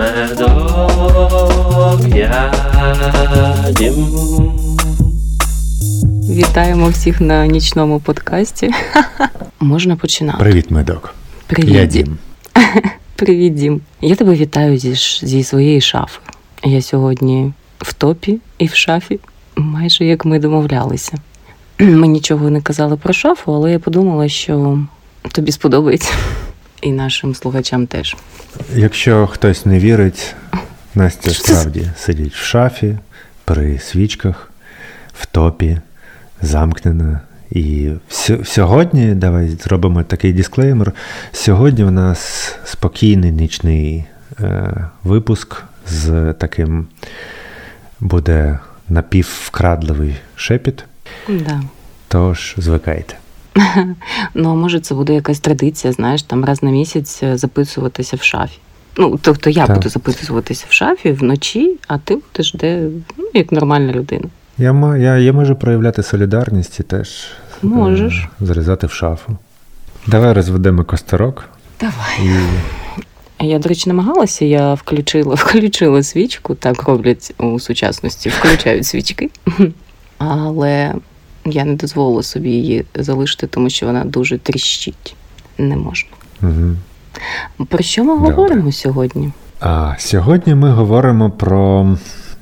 Медок я дім. Вітаємо всіх на нічному подкасті. Можна починати. Привіт, медок. Привіт. Я Дім. Привіт, Дім. Я тебе вітаю зі, зі своєї шафи. Я сьогодні в топі і в шафі, майже як ми домовлялися. Ми нічого не казали про шафу, але я подумала, що тобі сподобається. І нашим слухачам теж. Якщо хтось не вірить, Настя справді сидить в шафі, при свічках, в топі, замкнена. І сьо- сьогодні, давай зробимо такий дисклеймер. Сьогодні в нас спокійний нічний е, випуск з таким буде напіввкрадливий шепіт. Да. Тож звикайте. Ну, а може, це буде якась традиція, знаєш, там раз на місяць е, записуватися в шафі. Ну, тобто я Так. буду записуватися в шафі вночі, а ти будеш де ну, як нормальна людина. Я, я, я можу проявляти солідарність і теж е, Можеш. зарізати в шафу. Давай розведемо костерок Давай. і Я, до речі, намагалася, я включила, включила свічку, так роблять у сучасності, включають свічки. Але я не дозволила собі її залишити, тому що вона дуже тріщить. Не можна. угу. Про що ми Добре. говоримо сьогодні? А сьогодні ми говоримо про.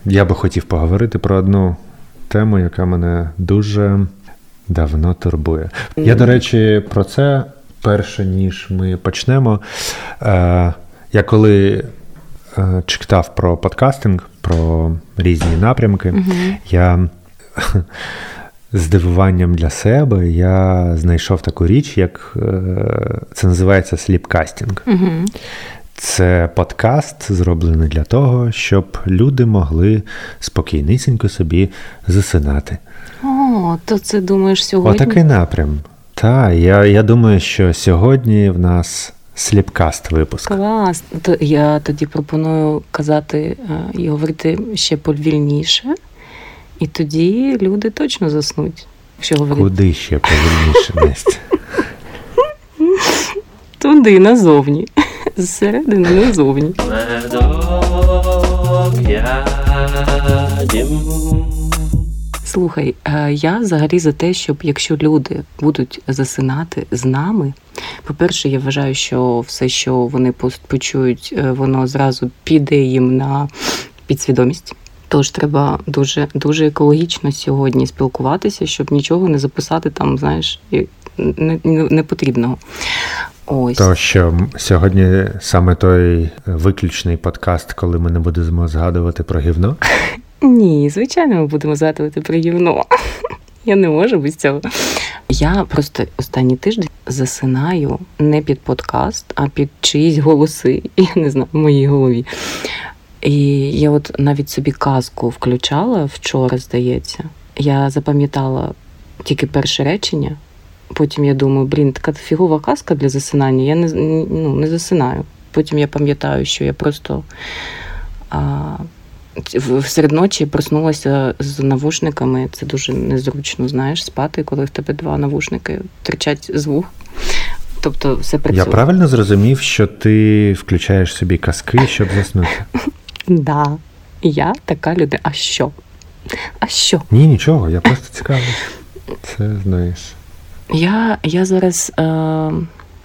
Я би хотів поговорити про одну тему, яка мене дуже давно турбує. Я, до речі, про це перше, ніж ми почнемо. Е, я коли е, читав про подкастинг, про різні напрямки, я з здивуванням для себе я знайшов таку річ, як е, це називається сліпкастинг. Угу. Це подкаст зроблений для того, щоб люди могли спокійнісінько собі засинати. О, то це думаєш сьогодні? Отакий напрям. Та, я, я думаю, що сьогодні в нас сліпкаст випуск. Клас. Я тоді пропоную казати е, і говорити ще повільніше, і тоді люди точно заснуть. Якщо говорити Куди ще повільніше Настя? туди назовні. Зсередини назовні. Слухай, е, я взагалі за те, щоб якщо люди будуть засинати з нами, по-перше, я вважаю, що все, що вони почують, е, воно зразу піде їм на підсвідомість. Тож треба дуже дуже екологічно сьогодні спілкуватися, щоб нічого не записати там, знаєш, непотрібного. Ось. То що сьогодні саме той виключний подкаст, коли ми не будемо згадувати про гівно. Ні, звичайно, ми будемо згадувати про гівно. Я не можу без цього. Я просто останній тиждень засинаю не під подкаст, а під чиїсь голоси. Я не знаю, в моїй голові. І я от навіть собі казку включала вчора, здається. Я запам'ятала тільки перше речення. Потім я думаю, блін, така фігова казка для засинання. Я не, ну, не засинаю. Потім я пам'ятаю, що я просто а, в- серед ночі проснулася з навушниками. Це дуже незручно, знаєш, спати, коли в тебе два навушники тричать з вух. Тобто все працює. Я правильно зрозумів, що ти включаєш собі казки, щоб заснути? Да. Я така людина. А що? А що? Ні, нічого, я просто цікавий. Це знаєш. Я, я зараз е,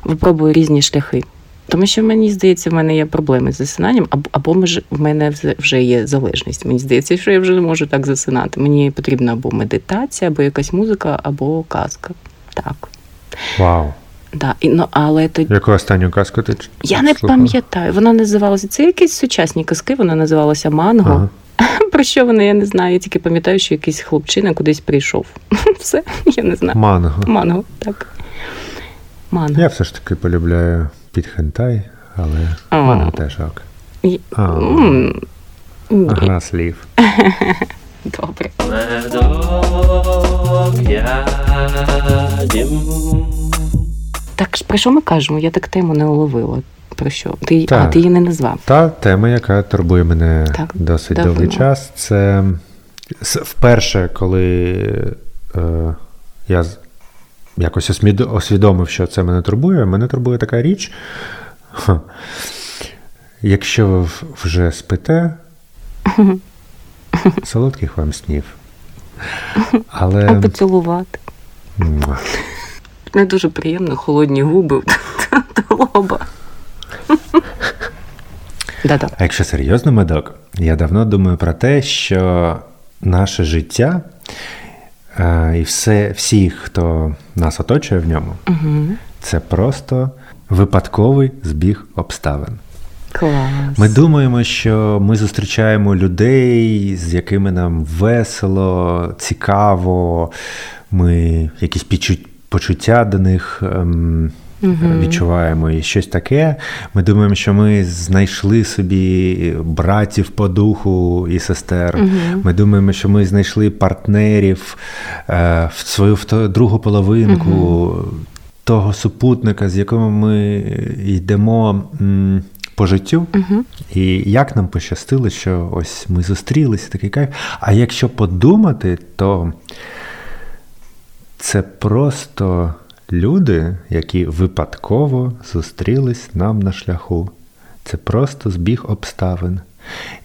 випробую різні шляхи. Тому що мені здається, в мене є проблеми з засинанням, або, або в мене вже- вже є залежність. Мені здається, що я вже не можу так засинати. Мені потрібна або медитація, або якась музика, або казка. Так. Вау. Да. І, ну, але то Яку останню казку ти я не слухала? пам'ятаю. Вона називалася це якісь сучасні казки. Вона називалася Манго. Ага. Про що вона, я не знаю. Я тільки пам'ятаю, що якийсь хлопчина кудись прийшов. Все, я не знаю. Манго. Манго, так. Манго. Я все ж таки полюбляю під хентай, але А. манго теж ок. Гра слів. Добре. Так про що ми кажемо? Я так тему не уловила. Про що? Ти, а ти її не назвав. Та тема, яка турбує мене Так, досить давно. довгий час, це вперше, коли е, я якось освідомив, що це мене турбує, мене турбує така річ. Ха. якщо ви вже спите, солодких вам снів. А Але поцілувати. Не дуже приємно, холодні губи до лоба. Да-да. А якщо серйозно, медок, я давно думаю про те, що наше життя е, і все, всі, хто нас оточує в ньому, Угу. це просто випадковий збіг обставин. Клас. Ми думаємо, що ми зустрічаємо людей, з якими нам весело, цікаво, ми якісь підчу- почуття до них ем, відчуваємо і щось таке. Ми думаємо, що ми знайшли собі братів по духу і сестер. Ми думаємо, що ми знайшли партнерів е, в свою вто- другу половинку. Того супутника, з яким ми йдемо м, по життю, і як нам пощастило, що ось ми зустрілися, такий кайф. А якщо подумати, то це просто люди, які випадково зустрілись нам на шляху. Це просто збіг обставин.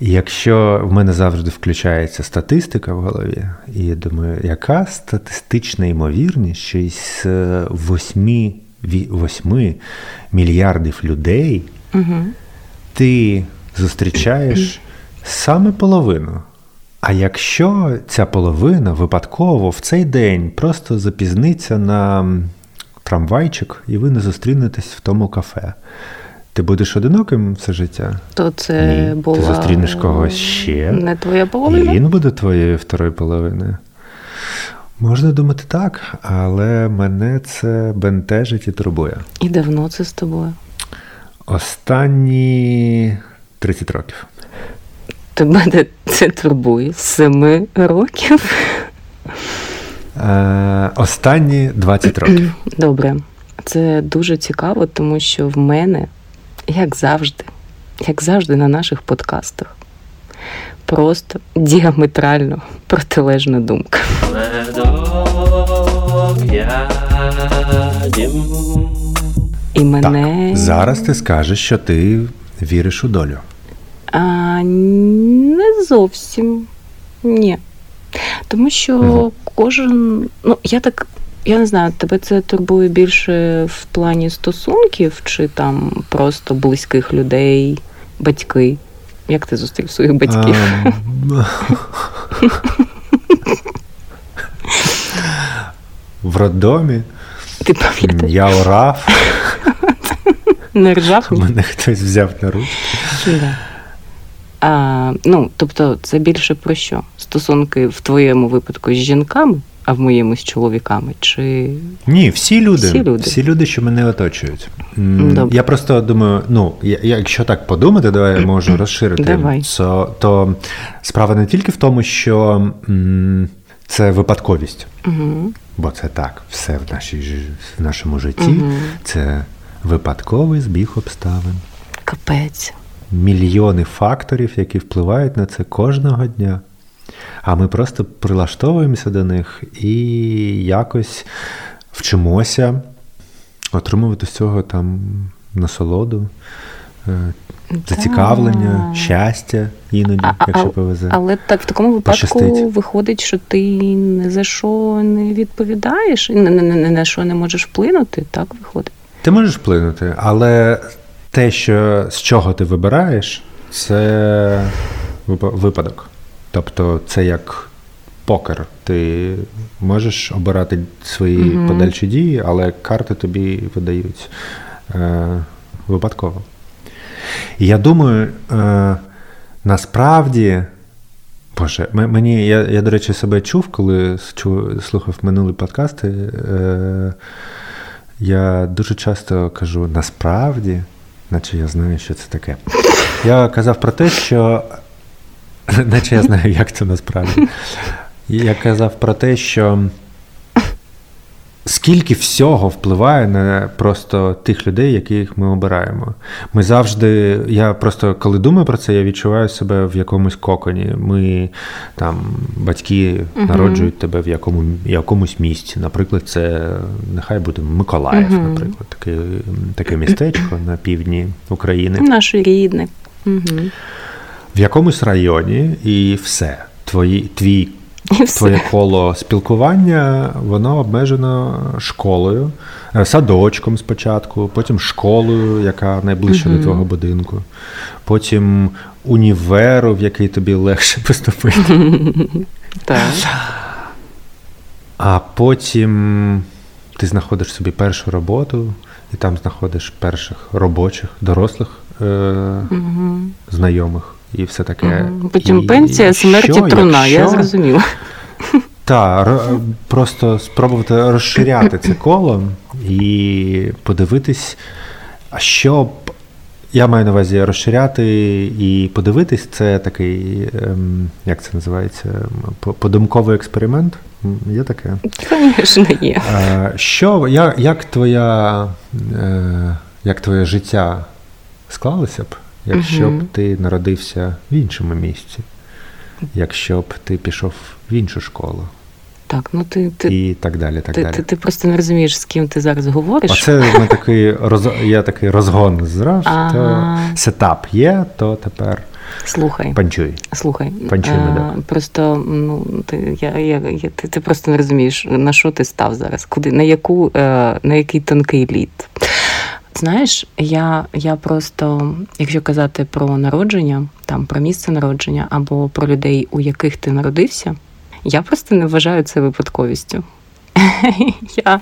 І якщо в мене завжди включається статистика в голові, і я думаю, яка статистична ймовірність, що із 8, 8 мільярдів людей Угу. ти зустрічаєш саме половину. А якщо ця половина випадково в цей день просто запізниться на трамвайчик, і ви не зустрінетесь в тому кафе, ти будеш одиноким все життя? То це Ні. була... Ти зустрінеш когось ще. Не твоя І половина? він буде твоєю второю половиною. Можна думати так, але мене це бентежить і турбує. І давно це з тобою? Останні 30 років. Тебе це турбує? З семи років? Е, останні 20 років. Добре. Це дуже цікаво, тому що в мене, як завжди, як завжди на наших подкастах, просто діаметрально протилежна думка. І мене. Так, зараз ти скажеш, що ти віриш у долю. А, не зовсім. Ні. Тому що кожен. Ну, я так. Я не знаю, тебе це турбує більше в плані стосунків, чи там просто близьких людей, батьки. Як ти зустрів своїх батьків? В роддомі Ти пам'ятаєш? я орав, Не ржав? мене хтось взяв на руку. А, ну, тобто, це більше про що? Стосунки в твоєму випадку з жінками, а в моєму з чоловіками? Чи Ні, всі люди, Всі люди. всі люди, що мене оточують. Добре. Я просто думаю, ну, я- якщо так подумати, давай я можу розширити. Давай. То, то справа не тільки в тому, що м, це випадковість. угу. Бо це так, все в, нашій, в нашому житті Мгм. це випадковий збіг обставин. капець? Мільйони факторів, які впливають на це кожного дня. А ми просто прилаштовуємося до них і якось вчимося отримувати з цього там насолоду, е, зацікавлення, щастя іноді, А- якщо повезе. Але так в такому випадку Пощастить. виходить, що ти ні за що не відповідаєш, ні, ні, ні на що не можеш вплинути, так виходить. Ти можеш вплинути, але те, що з чого ти вибираєш, це випадок. Тобто це як покер. Ти можеш обирати свої Мгм. подальші дії, але карти тобі видають е, випадково. І я думаю, е, насправді. Боже, мені, я, я, до речі, себе чув, коли чу, слухав минулі подкасти. Е, я дуже часто кажу насправді, наче я знаю, що це таке. Я казав про те, що. Наче я знаю, як це насправді. Я казав про те, що скільки всього впливає на просто тих людей, яких ми обираємо. Ми завжди, я просто коли думаю про це, я відчуваю себе в якомусь коконі. Ми там батьки Мгм. народжують тебе в якому, якомусь місці. Наприклад, це нехай буде Миколаїв, Мгм. наприклад, таке, таке містечко на півдні України. Наше рідне. Угу. в якомусь районі, і все. Твої, твій, І все. твоє коло спілкування, воно обмежено школою, е, садочком спочатку, потім школою, яка найближча до твого будинку, потім універу, в який тобі легше поступити. Так. А потім ти знаходиш собі першу роботу, і там знаходиш перших робочих, дорослих е- знайомих і все таке. Мгм. Потім І пенсія, смерть і труна, я якщо- зрозуміла. Так, просто спробувати розширяти це коло і подивитись, а що б. Я маю на увазі розширяти і подивитись, це такий, ем, як це називається, подумковий експеримент. Є таке. Звісно, є. Е, Що, як, як, твоя, е, як твоє життя склалося б, якщо б ти народився в іншому місці, якщо б ти пішов в іншу школу Так, ну ти, ти, і так далі. Так ти, далі. ти, ти просто не розумієш, з ким ти зараз говориш. Оце ми такий роз... є такий розгон зразу, то сетап є, то тепер Слухай. панчуй. Слухай, Панчуй е, медок. просто ну ти я, я, я ти, ти просто не розумієш, на що ти став зараз, куди на яку е, на який тонкий лід. Знаєш, я, я просто, якщо казати про народження, там про місце народження або про людей, у яких ти народився, я просто не вважаю це випадковістю. я,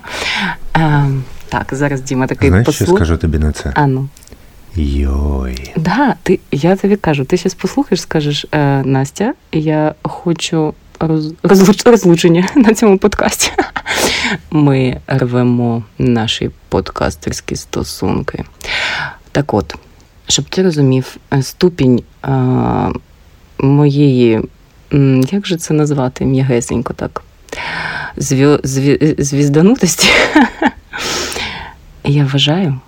е, так, зараз Діма такий Знаєш, що скажу тобі на це? А ну. Йой. Да, ти, я тобі кажу, ти зараз послухаєш, скажеш, е, Настя, я хочу роз, розлуч, розлучення на цьому подкасті. Ми рвемо наші подкастерські стосунки. Так от, щоб ти розумів, е, ступінь е, моєї, як же це назвати, м'ягесенько так, зв'ю, зві, звізданутості, я вважаю,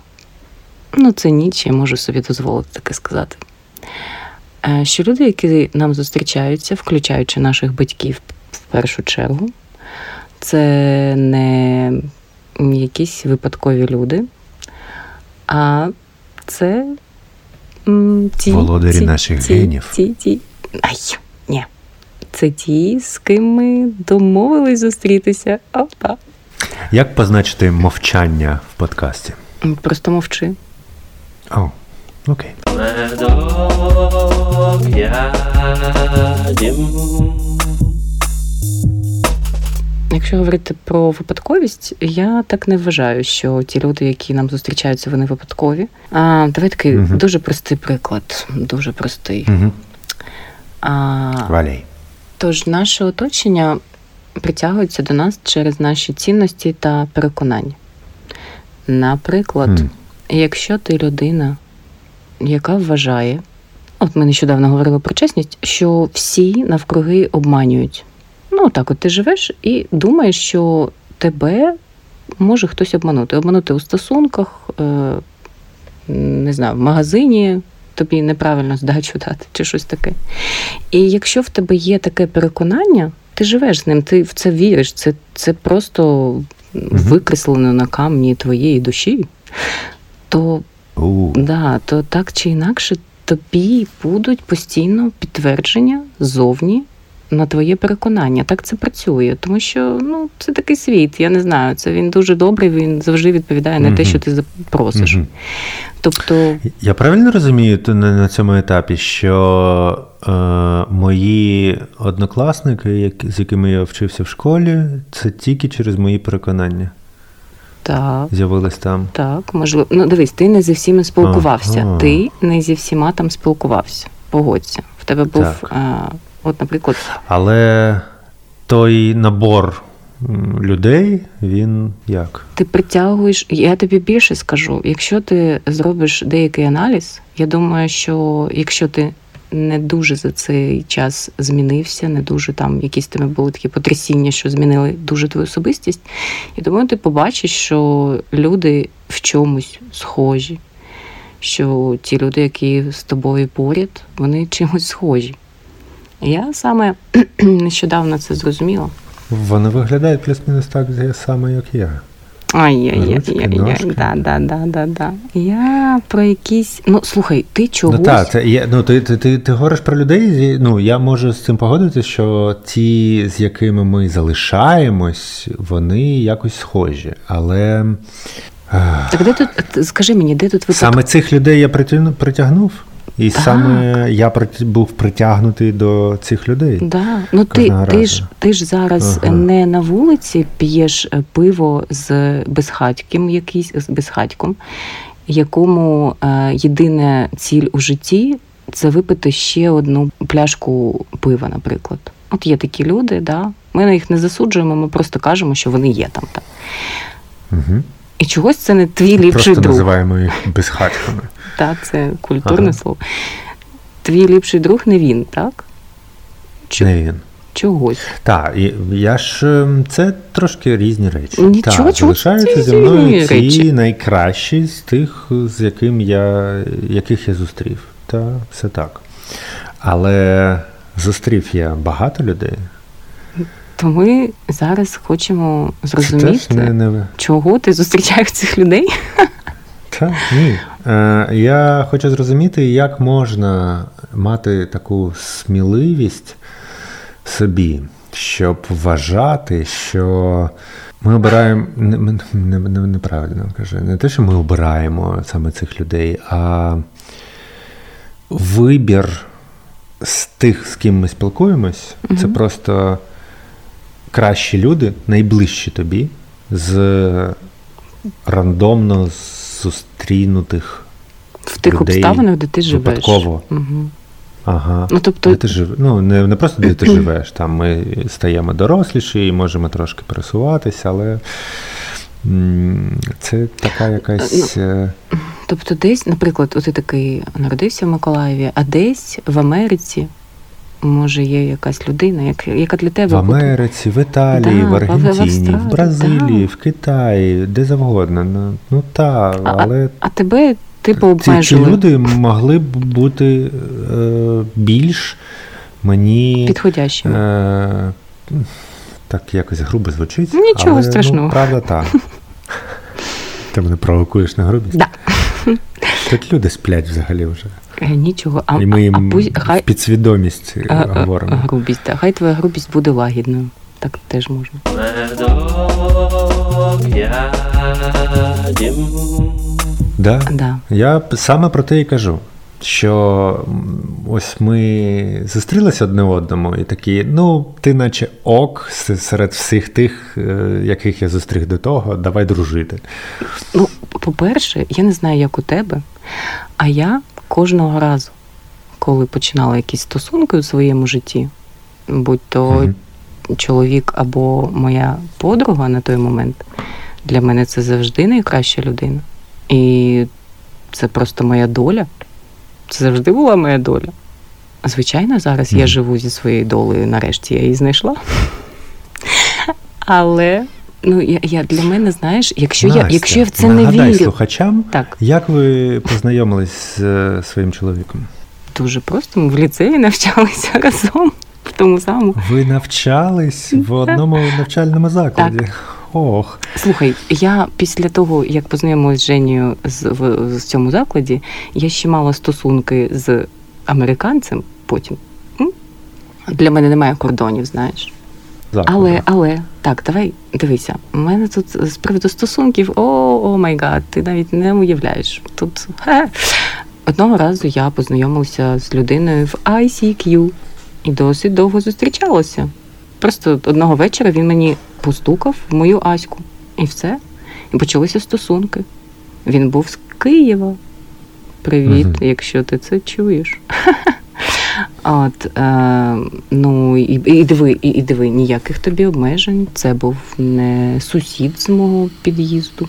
Ну, це ніч, я можу собі дозволити таке сказати. Е, Що люди, які нам зустрічаються, включаючи наших батьків в першу чергу, це не якісь випадкові люди, а це ті, Володарі ті, наших ті, генів. Ті, ті. Ай, ні. Це ті, з ким ми домовились зустрітися. Опа. Як позначити мовчання в подкасті? Просто мовчи. О, окей. Медок. Якщо говорити про випадковість, я так не вважаю, що ті люди, які нам зустрічаються, вони випадкові. А, давай такий Мгм. дуже простий приклад. Дуже простий. Угу. А, Валяй. тож наше оточення притягується до нас через наші цінності та переконання. Наприклад, Хм. якщо ти людина, яка вважає, от ми нещодавно говорили про чесність, що всі навкруги обманюють. Ну, так, от ти живеш і думаєш, що тебе може хтось обманути. Обманути у стосунках, е, не знаю, в магазині тобі неправильно здачу дати чи щось таке. І якщо в тебе є таке переконання, ти живеш з ним, ти в це віриш. Це, це просто викреслено на камні твоєї душі, то Да, то так чи інакше тобі будуть постійно підтвердження зовні на твоє переконання. Так це працює, тому що ну це такий світ. Я не знаю. Це він дуже добрий. Він завжди відповідає на те, що ти запросиш. Мгм. Тобто, Я правильно розумію на цьому етапі, що е, мої однокласники, як, з якими я вчився в школі, це тільки через мої переконання так. з'явились там. Так, можливо. Ну дивись, ти не зі всіми спілкувався. Ага. Ти не зі всіма там спілкувався. Погодься. В тебе був, Так. а, от, наприклад, Але той набор людей, він як? ти притягуєш. Я тобі більше скажу. Якщо ти зробиш деякий аналіз, я думаю, що якщо ти не дуже за цей час змінився, не дуже там якісь тебе були такі потрясіння, що змінили дуже твою особистість. Я думаю, ти побачиш, що люди в чомусь схожі, що ті люди, які з тобою поряд, вони чимось схожі. Я саме нещодавно це зрозуміла. Вони виглядають плюс-мінус так саме, як я. Ай-яй-яй, да, да, да, да, да. Я про якісь. Ну, слухай, ти чогось. Ну так, це є. Ну ти, ти, ти, ти говориш про людей. Ну я можу з цим погодитися, що ті, з якими ми залишаємось, вони якось схожі. Але Так де тут, скажи мені, де тут випадок? саме цих людей я притягнув, і Так. саме я був притягнутий до цих людей. Да. Ну ти, ти, ж, ти ж зараз Ага. не на вулиці п'єш е, пиво з безхатьким, якийсь з безхатьком, якому е, єдина ціль у житті це випити ще одну пляшку пива, наприклад. От є такі люди, да. Ми на їх не засуджуємо, ми просто кажемо, що вони є там. Так. Угу. І чогось це не твій ліпший Просто друг. називаємо їх безхатьками. Так, це культурне Ага. слово. Твій ліпший друг не він, так? Чо- Не він. Чогось. Так, я ж ем, це трошки різні речі. Нічого, так, чого це залишаються зі мною ті речі? найкращі з тих, з яким я, яких я зустрів. Та все так. Але зустрів я багато людей. То ми зараз хочемо зрозуміти, не, не... чого ти зустрічаєш цих людей. Та, ні. Е, я хочу зрозуміти, як можна мати таку сміливість собі, щоб вважати, що ми обираємо не, не, не, не- неправильно каже, не те, що ми обираємо саме цих людей, а вибір з тих, з ким ми спілкуємось, це просто кращі люди, найближчі тобі, з рандомно зустрінутих В тих людей обставинах, де ти живеш. випадково. Угу. Ага. Ну, тобто, Де ти жив... Ну, не, не просто де ти живеш, там ми стаємо доросліші і можемо трошки пересуватися, але це така якась. е, тобто десь, наприклад, от ти такий народився в Миколаєві, а десь в Америці може є якась людина, як- яка для тебе В Америці, в Італії, Да, в в Аргентині, Австралії, в Бразилії, да. в Китаї, де завгодно. Ну, ну так, А- але А тебе типу ці, ці люди могли б бути е, більш мені. підходящими. Е, так якось грубо звучить. Нічого але, страшного. Ну, правда, так. Ти мене провокуєш на грубість? Да. Тут люди сплять взагалі вже. Е, Нічого, а, І ми а, пусть- хай в підсвідомість а, говоримо. грубість, так. хай твоя грубість буде лагідною. Так теж можна. я. Да? Да. Я саме про те і кажу. Що ось ми зустрілися одне одному, і такі, ну, ти наче ок серед всіх тих, е, яких я зустрів до того, давай дружити. Ну, по-перше, я не знаю, як у тебе, а я кожного разу, коли починала якісь стосунки у своєму житті, будь то Мгм. чоловік або моя подруга на той момент, для мене це завжди найкраща людина. І це просто моя доля. Це завжди була моя доля. Звичайно, зараз я живу зі своєю долею, нарешті я її знайшла. Але ну, я, я для мене, знаєш, якщо я, Настя, якщо я в це не нагадай вірю, слухачам, так, як ви познайомились з е, своїм чоловіком? дуже просто ми в ліцеї навчалися разом в тому самому. Ви навчались в одному навчальному закладі. Ох, Слухай, я після того, як познайомилась з Женєю з, в, в цьому закладі, я ще мала стосунки з американцем потім. Для мене немає кордонів, знаєш. Заклад. Але, але, так, давай дивися. У мене тут з приводу стосунків, о, oh my God, ти навіть не уявляєш. Тут ха. одного разу я познайомилася з людиною в ICQ і досить довго зустрічалася. Просто одного вечора він мені постукав в мою аську. І все. І почалися стосунки. Він був з Києва. Привіт, Мгм. якщо ти це чуєш. От, е, ну і, і диви, і, і диви, ніяких тобі обмежень. Це був не сусід з мого під'їзду,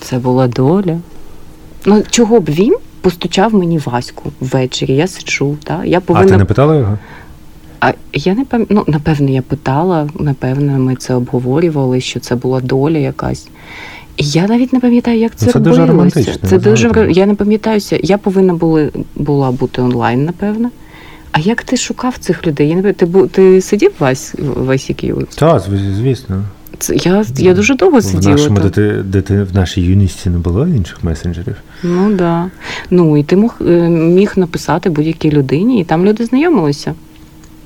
це була доля. Ну, чого б він постучав мені Ваську ввечері? Я сиджу, та? я повинна... А ти не питала його? а я не пам'ятаю, ну, напевно, я питала, напевно, ми це обговорювали, що це була доля якась. І я навіть не пам'ятаю, як це, Ну, це дуже робилося. романтично, Це дуже я не пам'ятаюся. Я повинна були, була бути онлайн, напевно. А як ти шукав цих людей? Я не пам'ятаю, ти, бу- ти сидів в Ась- в ICQ? Так, звісно. Це я, я дуже довго В сиділа. нашому там. дити, дити, в нашій юності не було інших месенджерів. Ну да. Ну і ти мог, е, міг написати будь-якій людині, і там люди знайомилися.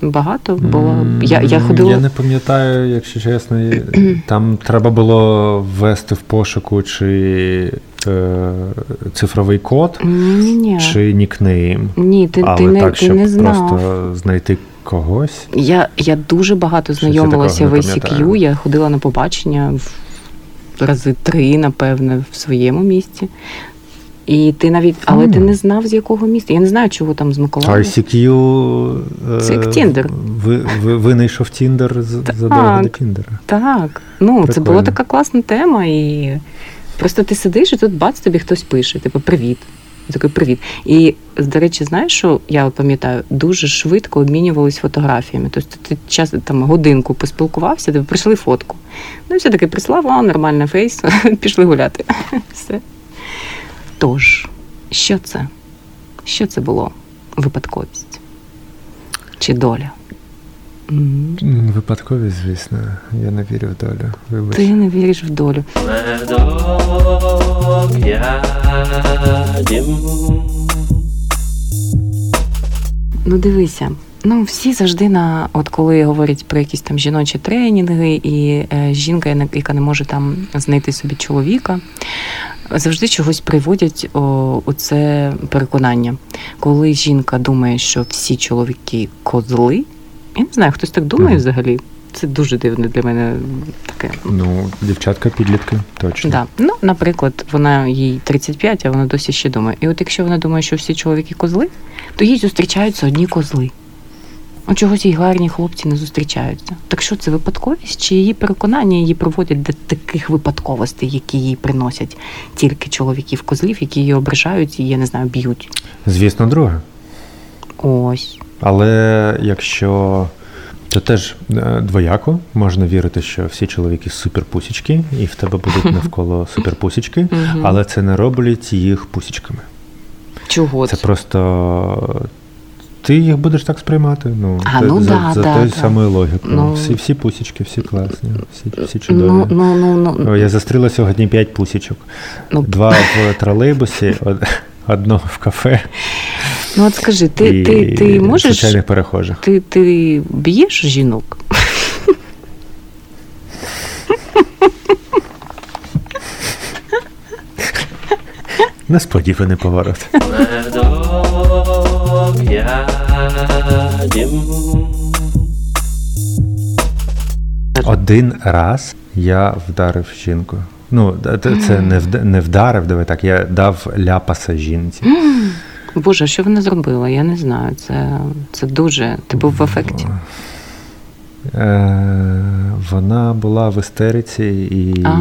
Багато було. Я, я ходила. Я не пам'ятаю, якщо чесно. Там треба було ввести в пошуку чи е, цифровий код, Ні, ні. чи нікнейм. Ні, ти, Але ти не, так, ти щоб не знав. просто знайти когось. Я, я дуже багато знайомилася в ICQ, я ходила на побачення в рази три, напевне, в своєму місті. І ти навіть, але ти не знав, з якого міста. Я не знаю, чого там з Миколаєва. ICQ е, Це як Tinder. Ви, ви, винайшов Тіндер задовго до Тіндера. Так, ну це була така класна тема, і просто ти сидиш, і тут бац, тобі хтось пише, типу, привіт. І такий привіт. І, до речі, знаєш, що я пам'ятаю, дуже швидко обмінювались фотографіями. Тобто ти час там годинку поспілкувався, тебе прийшли фотку. Ну, все таки прислав, а нормальний фейс, пішли гуляти. Все. Тож, що це? Що це було? Випадковість? Чи доля? Випадковість, звісно. Я не вірю в долю. Вибач. Ти не віриш в долю. Ну, дивися. Ну, всі завжди на, от коли говорять про якісь там жіночі тренінги, і е, жінка, яка не може там знайти собі чоловіка, завжди чогось приводять о, у це переконання. Коли жінка думає, що всі чоловіки козли, я не знаю, хтось так думає Мгм. взагалі. Це дуже дивне для мене таке. Ну, дівчатка підлітки, точно. Да. Ну, наприклад, вона їй 35, а вона досі ще думає. І от якщо вона думає, що всі чоловіки козли, то їй зустрічаються одні козли. А чогось їй гарні хлопці не зустрічаються. Так що це випадковість, чи її переконання її проводять до таких випадковостей, які їй приносять тільки чоловіків козлів, які її ображають і, я не знаю, б'ють. Звісно, друге. Ось. Але якщо то теж е, двояко можна вірити, що всі чоловіки суперпусічки, і в тебе будуть навколо суперпусічки, але це не роблять їх пусічками. Чого Це це? просто ти їх будеш так сприймати. Ну, А, за, ну за, да, за да, тою да. самою логікою. Ну. Всі, всі пусічки, всі класні, всі, всі чудові. Ну, ну, ну, ну, Я застріла сьогодні п'ять пусічок. ну, Два в тролейбусі, од- одно в кафе ну от скажи, ти, і ти, ти можеш. звичайних перехожих. Ти, ти б'єш жінок? Несподіваний поворот. Дім. Один раз я вдарив жінку. Ну, це не вд- не вдарив, давай так, я дав ляпаса жінці. Боже, що вона зробила? Я не знаю. Це, це дуже. Ти був в ефекті. Е, вона була в істериці і А.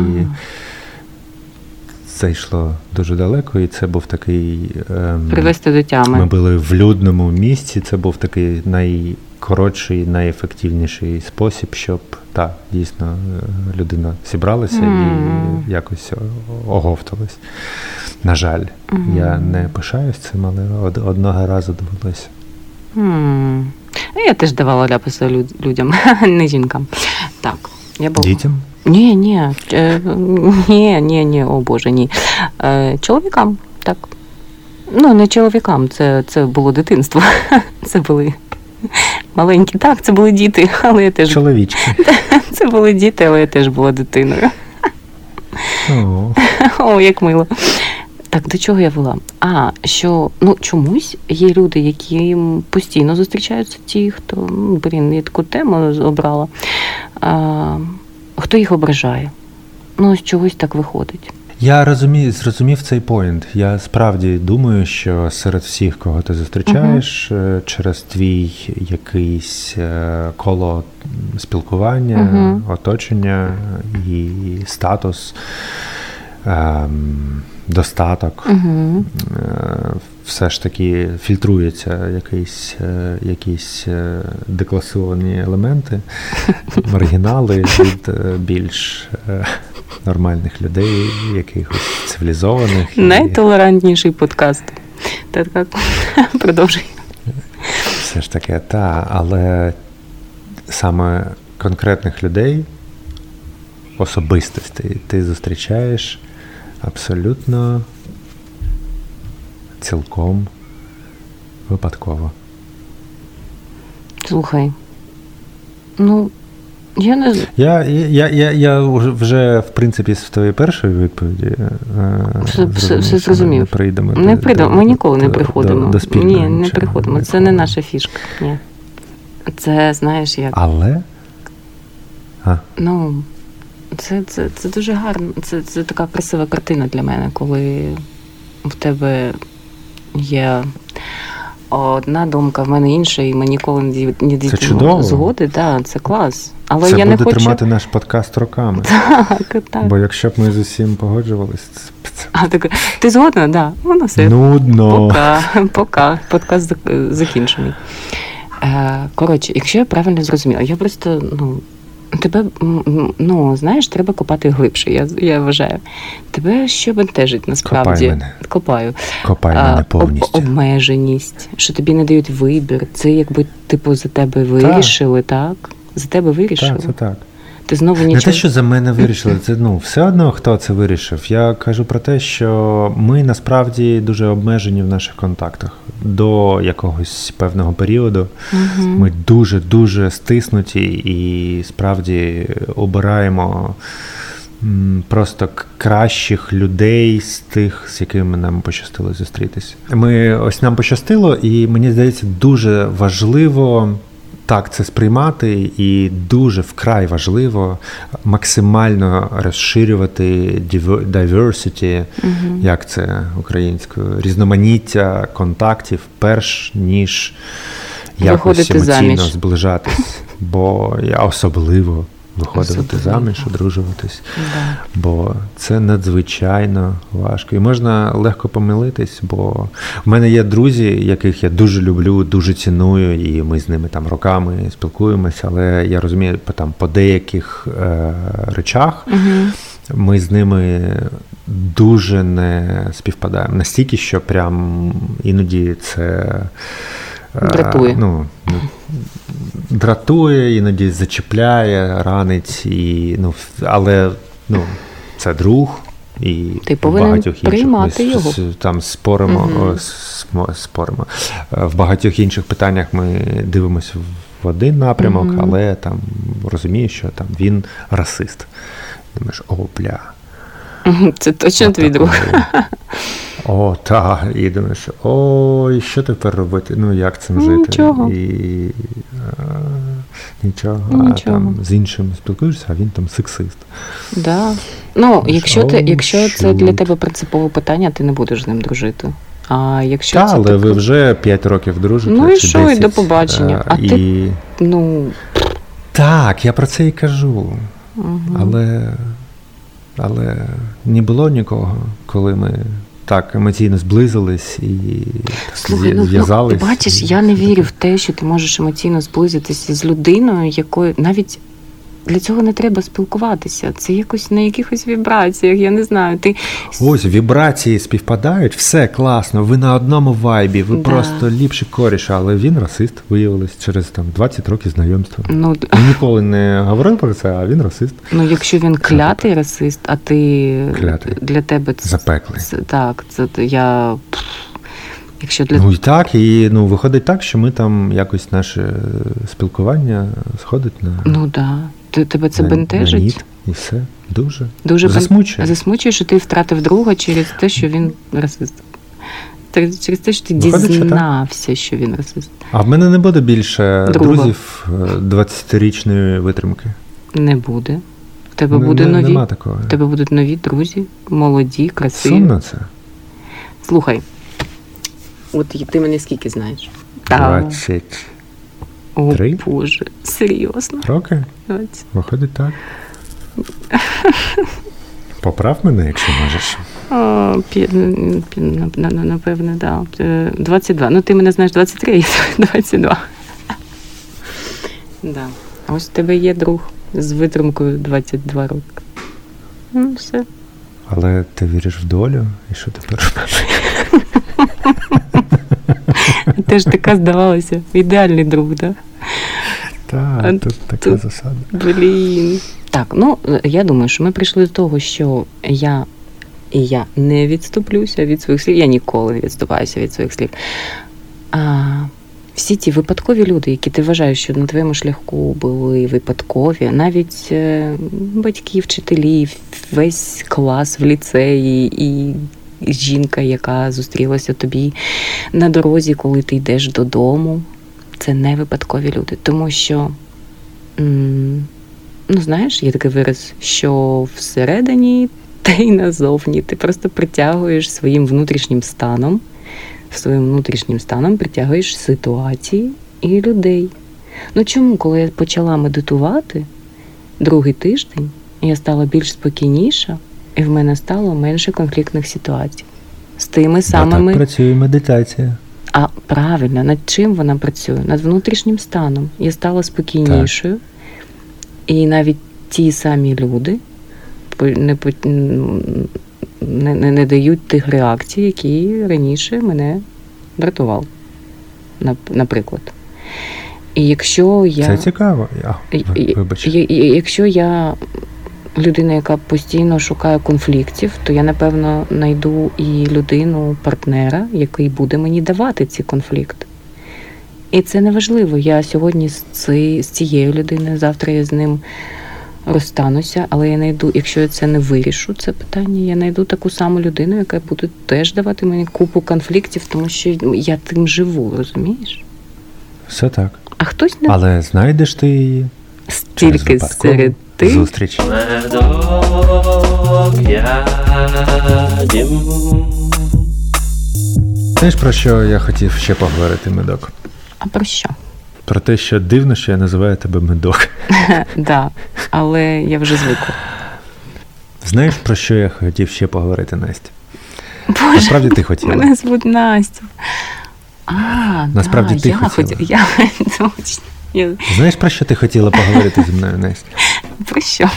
це йшло дуже далеко, і це був такий. ем, Привести до Ми були в людному місці. Це був такий найкоротший, найефективніший спосіб, щоб так, дійсно е, людина зібралася Мгм. і якось оговталась. На жаль, я не пишаюсь цим, але од- одного разу довелося. Ну, Я теж давала ляписи люд- людям, не жінкам. Так. Я була. Дітям? Ні, ні, е, ні, ні, ні, о Боже, ні. Е, чоловікам, так. Ну, не чоловікам, це, це було дитинство. Це були маленькі. Так, це були діти, але я теж Чоловічки. це були діти, але я теж була дитиною. О, О, як мило. Так, до чого я вела? А, що ну чомусь є люди, які постійно зустрічаються ті, хто ну, блін, я таку тему обрала. А, хто їх ображає? Ну, ось чогось так виходить. Я розумію, зрозумів цей поінт. Я справді думаю, що серед всіх, кого ти зустрічаєш, е, через твій якийсь е, коло спілкування, Мгм. оточення і статус, ем, достаток. Угу. Все ж таки фільтруються якісь, е, якісь е, декласовані елементи, маргінали від е, більш нормальних людей, якихось цивілізованих. Найтолерантніший подкаст. Так, так. Продовжуй. Все ж таки, та, але саме конкретних людей особистостей ти зустрічаєш абсолютно цілком випадково. Слухай. Ну, я не Я, я, я, я вже- в принципі, з твоєї першої відповіді е, Все- все- зрозумів, все зрозумів. Не прийдемо. не прийдемо. Ми ніколи не приходимо. До, до Ні, не приходимо. Це не наша фішка. Ні. Це, знаєш, як. Але. А, Ну, це, це, це дуже гарно. Це, це така красива картина для мене, коли в тебе є одна думка, в мене інша, і ми ніколи не дій- не дійдемо згоди. Да, це клас. Але це я буде не хочу. тримати наш подкаст роками. Так, так. Бо якщо б ми з усім погоджувались, це, А так, ти згодна? Да. Воно все. нудно. Пока, пока. Подкаст закінчений. Е, Коротше, якщо я правильно зрозуміла, я просто, ну. Тебе, ну, знаєш, треба копати глибше, я, я вважаю. Тебе що бентежить насправді? Копай мене. Копаю. Копай А, мене об- обмеженість, що тобі не дають вибір. Це якби, типу, за тебе вирішили, так? За тебе вирішили. Так, це так. Ти знову Не те, що за мене вирішили, це ну все одно хто це вирішив. Я кажу про те, що ми насправді дуже обмежені в наших контактах до якогось певного періоду. Мгм. Ми дуже дуже стиснуті і справді обираємо просто кращих людей з тих, з якими нам пощастило зустрітися. Ми ось нам пощастило, і мені здається, дуже важливо. Так, це сприймати, і дуже вкрай важливо максимально розширювати diver- diversity, угу. як це українською, різноманіття контактів, перш ніж якось емоційно заміж. зближатись. Бо я особливо виходити заміж, одружуватись, Да. бо це надзвичайно важко. І можна легко помилитись, бо в мене є друзі, яких я дуже люблю, дуже ціную, і ми з ними там роками спілкуємося, але я розумію, по там по деяких е, речах ми з ними дуже не співпадаємо. Настільки, що прям іноді це. Е, Дратує. Ну, ну, дратує, іноді зачіпляє, ранить, і, ну, але ну, це друг. І Ти повинен багатьох інших приймати ми його. там споримо, Мгм. споримо. Е, В багатьох інших питаннях ми дивимося в один напрямок, Мгм. але там розумію, що там він расист. Думаєш, о, бля. Це точно твій друг. О, так. І думаєш, ой, що тепер робити? Ну, як цим жити? Нічого. І а, нічого. А там з іншим спілкуєшся, а він там сексист. Да. Ну, якщо, ти, якщо це для тебе принципове питання, ти не будеш з ним дружити. А якщо Та, це але таке- ви вже 5 років дружите. Ну і чи що, і до побачення. а, А ти- ну, Так, я про це і кажу. мгм. Але, але не було нікого, коли ми так емоційно зблизились і Слухай, ну, ну зв'язались. ти бачиш, я не вірю в те, що ти можеш емоційно зблизитися з людиною, якою навіть для цього не треба спілкуватися. Це якось на якихось вібраціях, я не знаю. Ти Ось вібрації співпадають, все класно. Ви на одному вайбі, ви Да. просто ліпші коріша, але він расист, виявилось через там 20 років знайомства. ну, Ми ніколи не говорили про це, а він расист. ну якщо він клятий расист, а ти Клятий. для тебе це, Запеклий. це так, це я. Якщо для Ну і так, і ну виходить так, що ми там якось наше спілкування сходить на, ну да, тебе це на, на бентежить. ніт, і все. Дуже. Дуже бен- Засмучує. засмучує, що ти втратив друга через те, що він расист. Через те, що ти Виходить, що так. дізнався, що він расист. А в мене не буде більше Друга. друзів е, 20-річної витримки. Не буде. В тебе Не- буде не- нові. Нема такого. В тебе будуть нові друзі, молоді, красиві. Сумно це. Слухай, от ти мене скільки знаєш? 20 О, три? Боже, серйозно? роки. 20. Виходить так. Поправ мене, якщо можеш. О, пі- пі- на- на- на- Напевне, да. Е, 22. Ну, ти мене знаєш 23, я 22. Да. А ось в тебе є друг з витримкою 22 роки. Ну, все. Але ти віриш в долю, і що тепер робиш? Ти ж така здавалася. Ідеальний друг, да? Так, А тут така тут- засада. Блін. Так, ну я думаю, що ми прийшли до того, що я і я не відступлюся від своїх слів. Я ніколи не відступаюся від своїх слів. А всі ті випадкові люди, які ти вважаєш, що на твоєму шляху були випадкові, навіть е, батьки, вчителі, весь клас в ліцеї і жінка, яка зустрілася тобі на дорозі, коли ти йдеш додому, це не випадкові люди. Тому що, ну знаєш, є такий вираз, що всередині та й назовні ти просто притягуєш своїм внутрішнім станом, своїм внутрішнім станом притягуєш ситуації і людей. Ну чому, коли я почала медитувати другий тиждень, я стала більш спокійніша, і в мене стало менше конфліктних ситуацій з тими самими. так працює медитація. А правильно, над чим вона працює? Над внутрішнім станом. Я стала спокійнішою, і навіть ті самі люди не, не, не, не дають тих реакцій, які раніше мене дратували, наприклад. І якщо я. Це цікаво. Я, Вибач. Якщо я людина, яка постійно шукає конфліктів, то я напевно знайду і людину, партнера, який буде мені давати ці конфлікти. І це не важливо. Я сьогодні з, ци- з цією людиною, завтра я з ним розстануся, але я знайду, якщо я це не вирішу, це питання, я знайду таку саму людину, яка буде теж давати мені купу конфліктів, тому що я тим живу, розумієш? Все так. А хтось не Але знайдеш ти її стільки серед тих. зустріч. Знаєш, про що я хотів ще поговорити, медок? А про що? Про те, що дивно, що я називаю тебе медок. Да, але я вже звикла. Знаєш, про що я хотів ще поговорити, Настя? Боже, Насправді ти хотіла. мене звуть Настя. А, Насправді да, ти я хотіла. хотіла. Я точно. Знаєш, про що ти хотіла поговорити зі мною, Настя? Про що?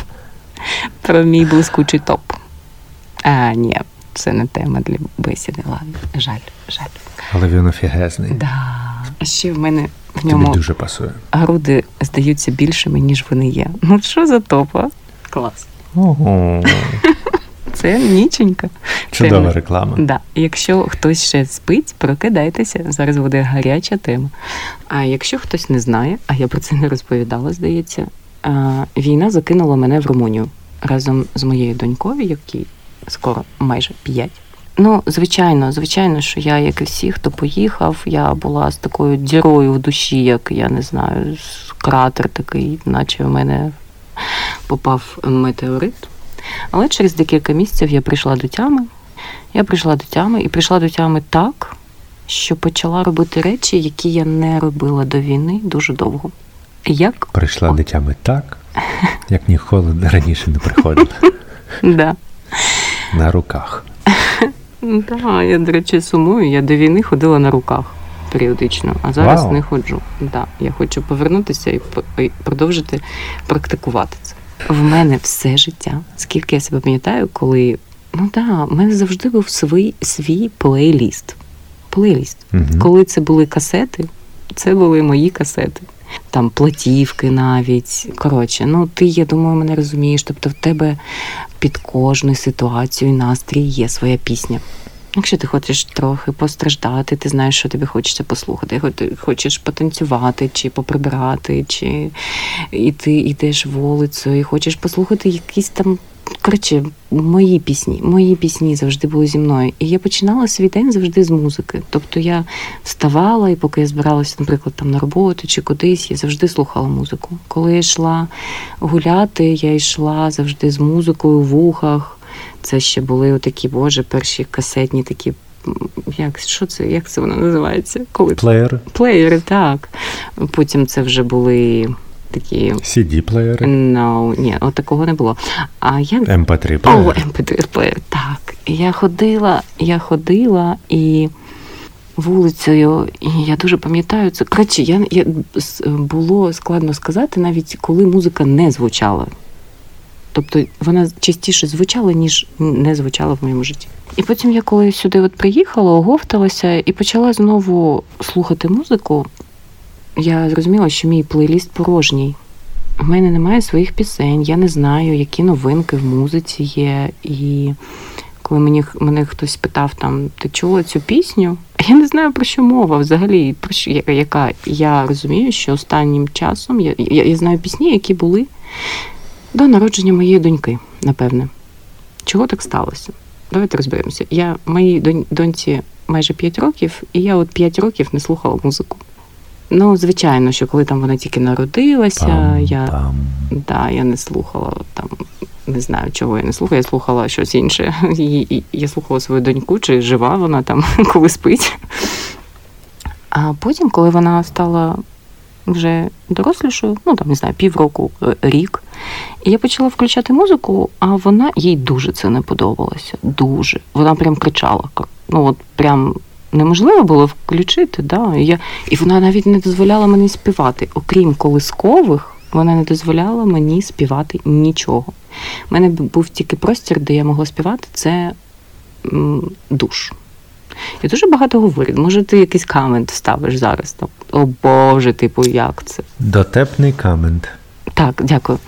Про мій блискучий топ. А, ні, це не тема для бесіди. Ладно, жаль, жаль. Але він офігезний. Да. А ще в мене в Тобі ньому дуже пасує. груди здаються більшими, ніж вони є. Ну що за топ, а? Клас. Ого, Це ніченька. чудова Це- реклама. Да. Якщо хтось ще спить, прокидайтеся. Зараз буде гаряча тема. А якщо хтось не знає, а я про це не розповідала, здається, війна закинула мене в Румунію разом з моєю донькою, якій скоро майже п'ять. Ну, звичайно, звичайно, що я, як і всі, хто поїхав, я була з такою дірою в душі, як я не знаю, кратер такий, наче в мене попав метеорит. Але через декілька місяців я прийшла до тями. Я прийшла до тями і прийшла до тями так, що почала робити речі, які я не робила до війни дуже довго. Як? Прийшла дитями так, як ніколи раніше не приходила. Да. На руках. Да, я, до речі, сумую. Я до війни ходила на руках періодично, а зараз Вау. не ходжу. Да, я хочу повернутися і продовжити практикувати це. В мене все життя, скільки я себе пам'ятаю, коли ну да, в мене завжди був свій, свій плейліст. Плейліст. Мгм. Коли це були касети, це були мої касети. Там платівки навіть. Коротше, ну ти, я думаю, мене розумієш. Тобто в тебе під кожну ситуацію і настрій є своя пісня. Якщо ти хочеш трохи постраждати, ти знаєш, що тобі хочеться послухати. Ти хочеш потанцювати, чи поприбирати, чи і ти йдеш вулицею, і хочеш послухати якісь там. Коротше, мої пісні, мої пісні завжди були зі мною. І я починала свій день завжди з музики. Тобто я вставала, і поки я збиралася, наприклад, там на роботу чи кудись, я завжди слухала музику. Коли я йшла гуляти, я йшла завжди з музикою в вухах. Це ще були отакі, боже, перші касетні такі. Як що це? Як це воно називається? Коли Плеєр, плеєри, так. Потім це вже були такі. CD-плеєри, No, ні, от такого не було. А як MP3 о. MP3 плеєр, так. Я ходила, я ходила і вулицею, і я дуже пам'ятаю це. Коротше, я, я було складно сказати, навіть коли музика не звучала. Тобто вона частіше звучала, ніж не звучала в моєму житті. І потім я коли сюди от приїхала, оговталася і почала знову слухати музику. я зрозуміла, що мій плейліст порожній. У мене немає своїх пісень, я не знаю, які новинки в музиці є. І коли мені мене хтось питав, там, ти чула цю пісню? Я не знаю про що мова взагалі, про що яка я розумію, що останнім часом я, я, я знаю пісні, які були до народження моєї доньки, напевне. Чого так сталося? Давайте розберемося. Я моїй доньці майже 5 років, і я от 5 років не слухала музику. Ну, звичайно, що коли там вона тільки народилася, я да, я не слухала там, не знаю, чого я не слухала, я слухала щось інше. І, Я слухала свою доньку, чи жива вона там, коли спить. А потім, коли вона стала вже дорослішою, ну там не знаю, півроку, е, рік, і я почала включати музику, а вона їй дуже це не подобалося. Дуже. Вона прям кричала. Ну, от прям неможливо було включити. Да? І, я, і вона навіть не дозволяла мені співати. Окрім колискових, вона не дозволяла мені співати нічого. У мене був тільки простір, де я могла співати, це душ. Я дуже багато говорю. Може, ти якийсь камент ставиш зараз. Там. О Боже, типу, як це? Дотепний камент. Так, дякую.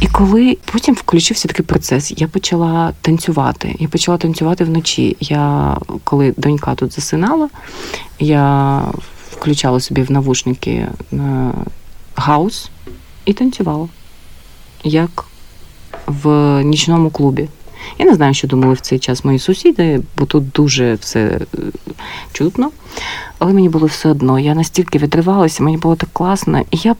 І коли потім включився такий процес, я почала танцювати. Я почала танцювати вночі. Я коли донька тут засинала, я включала собі в навушники на гаус і танцювала, як в нічному клубі. Я не знаю, що думали в цей час мої сусіди, бо тут дуже все е, чутно. Але мені було все одно. Я настільки відривалася, мені було так класно. І я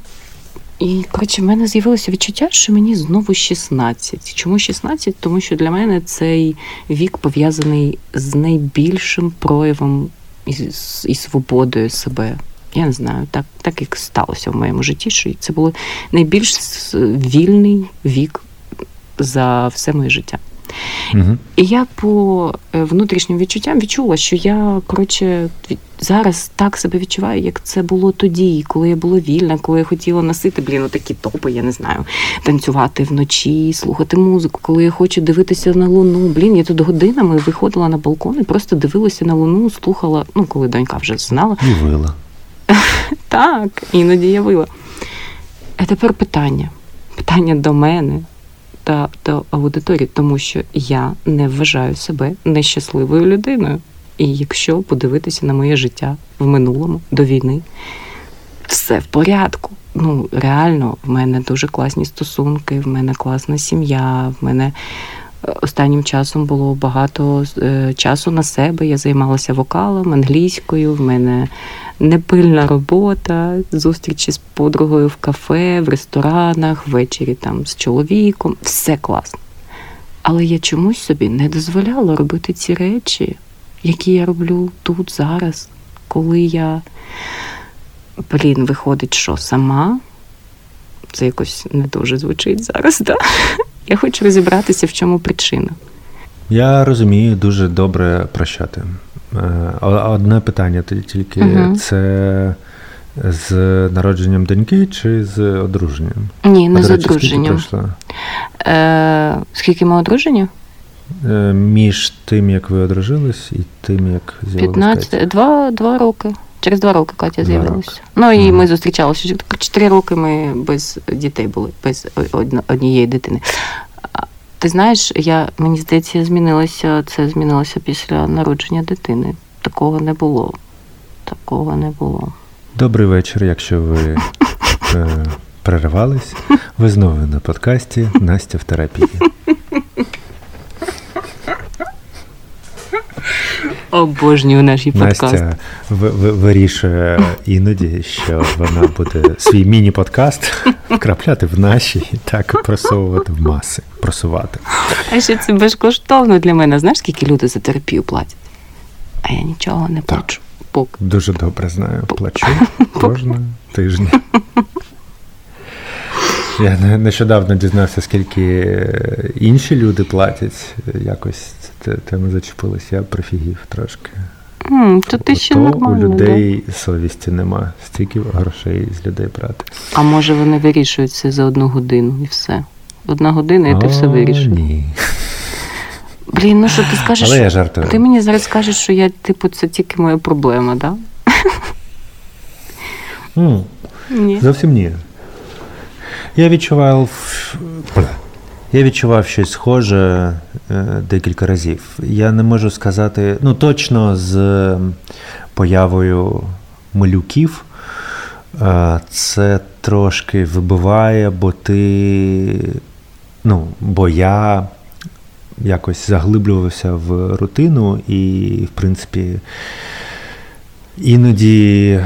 і коротше, в мене з'явилося відчуття, що мені знову 16. Чому 16? Тому що для мене цей вік пов'язаний з найбільшим проявом і, і свободою себе. Я не знаю, так так як сталося в моєму житті, що це був найбільш вільний вік за все моє життя. Угу. І я по е, внутрішнім відчуттям відчула, що я коротше зараз так себе відчуваю, як це було тоді, коли я була вільна, коли я хотіла носити блін, такі топи, я не знаю, танцювати вночі, слухати музику, коли я хочу дивитися на луну. Блін, я тут годинами виходила на балкон і просто дивилася на луну, слухала. Ну, коли донька вже знала. І вила. Так, іноді я вила. А тепер питання. Питання до мене та до аудиторії, тому що я не вважаю себе нещасливою людиною. І якщо подивитися на моє життя в минулому до війни, все в порядку. Ну, реально, в мене дуже класні стосунки, в мене класна сім'я, в мене е, останнім часом було багато е, часу на себе. Я займалася вокалом, англійською, в мене непильна робота, зустрічі з подругою в кафе, в ресторанах, ввечері там з чоловіком. Все класно. Але я чомусь собі не дозволяла робити ці речі, які я роблю тут зараз, коли я, блін, виходить, що сама. Це якось не дуже звучить зараз, да? Я хочу розібратися, в чому причина. Я розумію дуже добре прощати. Е, одне питання тільки угу. це з народженням доньки чи з одруженням? Ні, не а, з речі, одруженням. Скільки, е, скільки ми одружені? Е, між тим, як ви одружились, і тим, як з'явилася 15, два, два роки. Через два роки Катя з'явилася. Ну і ми зустрічалися. Чотири роки ми без дітей були, без однієї дитини. Ти знаєш, я мені здається, змінилося. Це змінилося після народження дитини. Такого не було. Такого не було. Добрий вечір, якщо ви е, переривались. Ви знову на подкасті Настя в терапії. Обожнюю наші подкасти. Настя вирішує іноді, що вона буде свій міні-подкаст вкрапляти в наші і так просовувати в маси, просувати. А ще це безкоштовно для мене. Знаєш, скільки люди за терапію платять? А я нічого не плачу. Поки. Дуже добре знаю. Плачу кожного тижня. Я нещодавно дізнався, скільки інші люди платять якось теми зачепилися, я прифігів трошки. Mm, то ти ще нормально, у людей да? совісті нема, стільки грошей з людей брати. А може вони вирішують це за одну годину і все. Одна година, і ти все вирішив. Ні. Блін, ну що ти скажеш? Але я жартую. Ти мені зараз скажеш, що я, типу, це тільки моя проблема, так? М, Ні. Зовсім ні. Я відчував. Я відчував щось схоже е, декілька разів. Я не можу сказати, ну точно з появою малюків е, це трошки вибиває, бо ти. Ну, бо я якось заглиблювався в рутину і, в принципі, іноді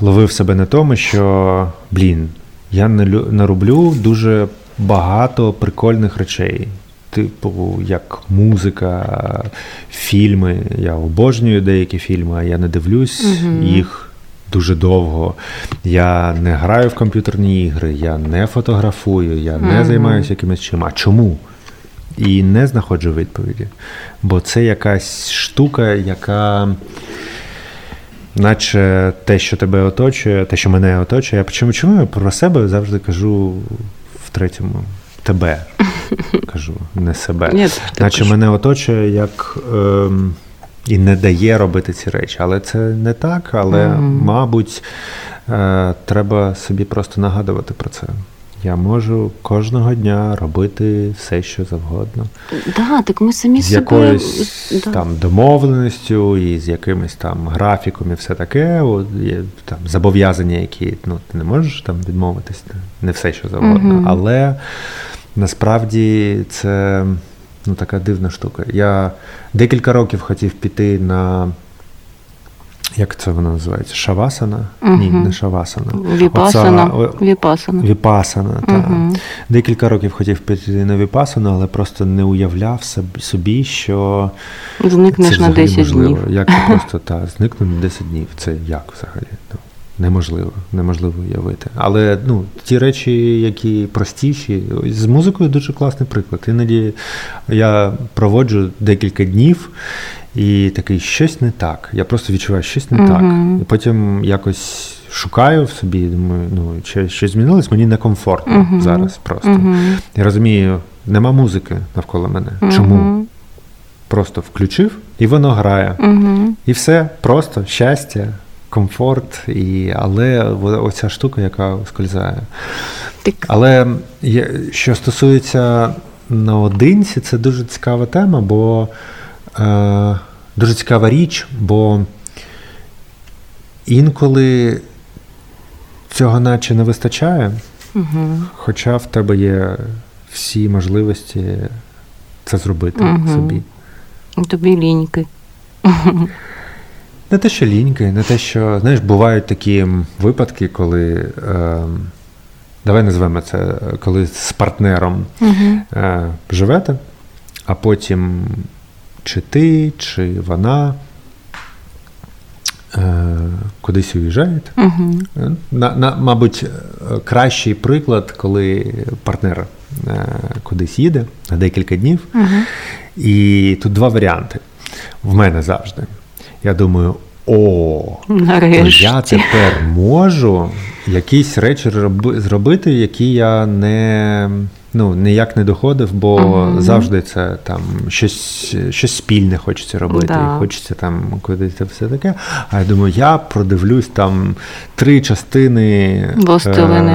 ловив себе на тому, що, блін, я не лю- нароблю дуже багато прикольних речей. Типу, як музика, фільми. Я обожнюю деякі фільми, а я не дивлюсь їх дуже довго. Я не граю в комп'ютерні ігри, я не фотографую, я не займаюся якимось чим. А чому? І не знаходжу відповіді. Бо це якась штука, яка наче те, що тебе оточує, те, що мене оточує. Я чому, чому я про себе завжди кажу в третьому тебе кажу, не себе. Ні, Наче кажеш. мене оточує як ем, і не дає робити ці речі. Але це не так. Але, Мгм. мабуть, е, треба собі просто нагадувати про це. Я можу кожного дня робити все, що завгодно Да, так ми самі з якоюсь да. там домовленістю і з якимось там графіком і все таке. От, є там зобов'язання, які ну, ти не можеш там відмовитись, не все, що завгодно. Мгм. Але насправді це ну, така дивна штука. Я декілька років хотів піти на. Як це воно називається? Шавасана? Ні, не шавасана. Віпасана. Оця, Віпасана. Віпасана, так. Мгм. Декілька років хотів піти на Віпасану, але просто не уявляв собі- що Зникнеш це на взагалі 10 можливо. днів. Як це просто та, зникну на 10 днів. Це як взагалі? Ну, неможливо, неможливо уявити. Але ну, ті речі, які простіші, з музикою дуже класний приклад. Іноді я проводжу декілька днів. І такий щось не так. Я просто відчуваю щось не так. І потім якось шукаю в собі, думаю, ну чи щось змінилось, мені некомфортно зараз просто. Я розумію, нема музики навколо мене. Чому? Просто включив і воно грає. І все просто щастя, комфорт, і, але оця штука, яка скользає. Так, Але що стосується наодинці, це дуже цікава тема, бо дуже цікава річ, бо інколи цього наче не вистачає, Мгм. хоча в тебе є всі можливості це зробити Мгм. собі. Тобі ліньки. Не те, що ліньки, не те, що знаєш, бувають такі випадки, коли е, давай назвемо це, коли з партнером Мгм. е, живете, а потім чи ти, чи вона е, кудись уїжджаєте. Мгм. Е, На, на, мабуть, е, кращий приклад, коли партнер е, кудись їде на декілька днів. Мгм. І тут два варіанти. В мене завжди. Я думаю, о, то Нарешті. я тепер можу якісь речі зробити, які я не, ну, ніяк не доходив, бо Мгм. завжди це там щось, щось спільне хочеться робити, Да. хочеться там кудись це все таке. А я думаю, я продивлюсь там три частини. Властелини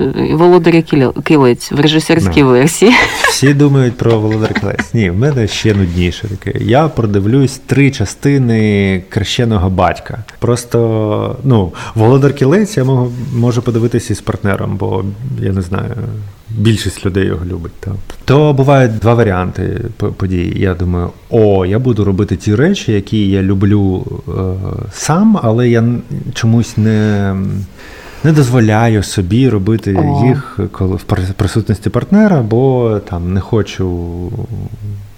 е, Володаря Кілець в режисерській Ну. версії. всі думають про Володар Колес. Ні, в мене ще нудніше таке. Я продивлюсь три частини крещеного батька. Просто, ну, Володар Кілець я можу подивитися із партнером, бо я не знаю, більшість людей його любить. Так. то бувають два варіанти по- подій. Я думаю, о, я буду робити ті речі, які я люблю е, сам, але я чомусь не. Не дозволяю собі робити О. їх коли в присутності партнера, бо там не хочу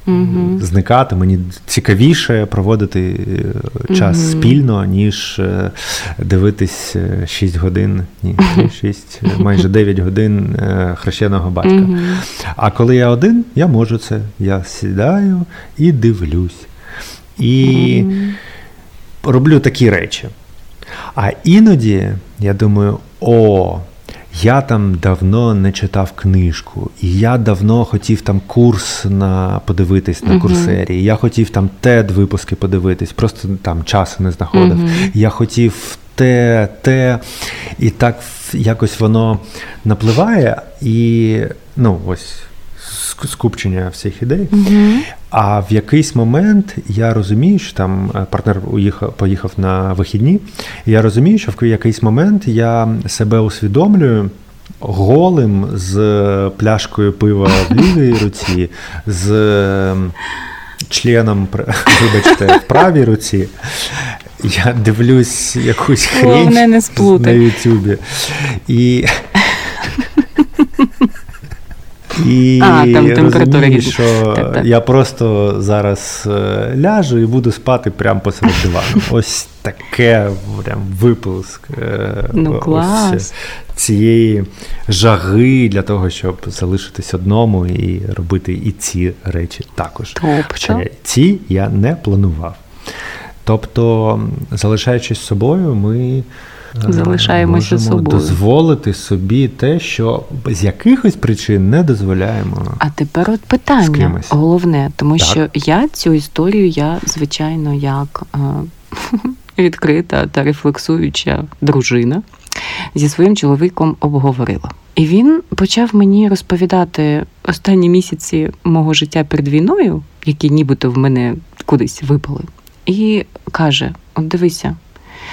Мгм. зникати. Мені цікавіше проводити е, час Мгм. спільно, ніж е, дивитись 6 годин, ні, 6, майже 9 годин е, хрещеного батька. Мгм. А коли я один, я можу це. Я сідаю і дивлюсь. І роблю такі речі. А іноді я думаю, о, я там давно не читав книжку, і я давно хотів там курс на подивитись на Мгм. курсері. Я хотів там тед випуски подивитись, просто там часу не знаходив. Мгм. Я хотів те, те, і так якось воно напливає, і ну ось скупчення всіх ідей. Угу. А в якийсь момент я розумію, що там е, партнер уїхав, поїхав на вихідні. І я розумію, що в якийсь момент я себе усвідомлюю голим з пляшкою пива в лівій руці, з е, членом, вибачте, в правій руці. Я дивлюсь якусь не на. Ютубі. І. І А, там температура розумію, що Так, так. я просто зараз е, ляжу і буду спати прямо посеред дивану. Ось таке прям випуск е, Ну, ось клас. цієї жаги для того, щоб залишитись одному і робити і ці речі також. Тобто? Ці я не планував. Тобто, залишаючись собою, ми е, Залишаємося можемо собою. дозволити собі те, що з якихось причин не дозволяємо. А тепер от питання головне, тому Так. що я цю історію, я звичайно, як е, відкрита та рефлексуюча дружина зі своїм чоловіком обговорила. І він почав мені розповідати останні місяці мого життя перед війною, які нібито в мене кудись випали, і каже: От дивися,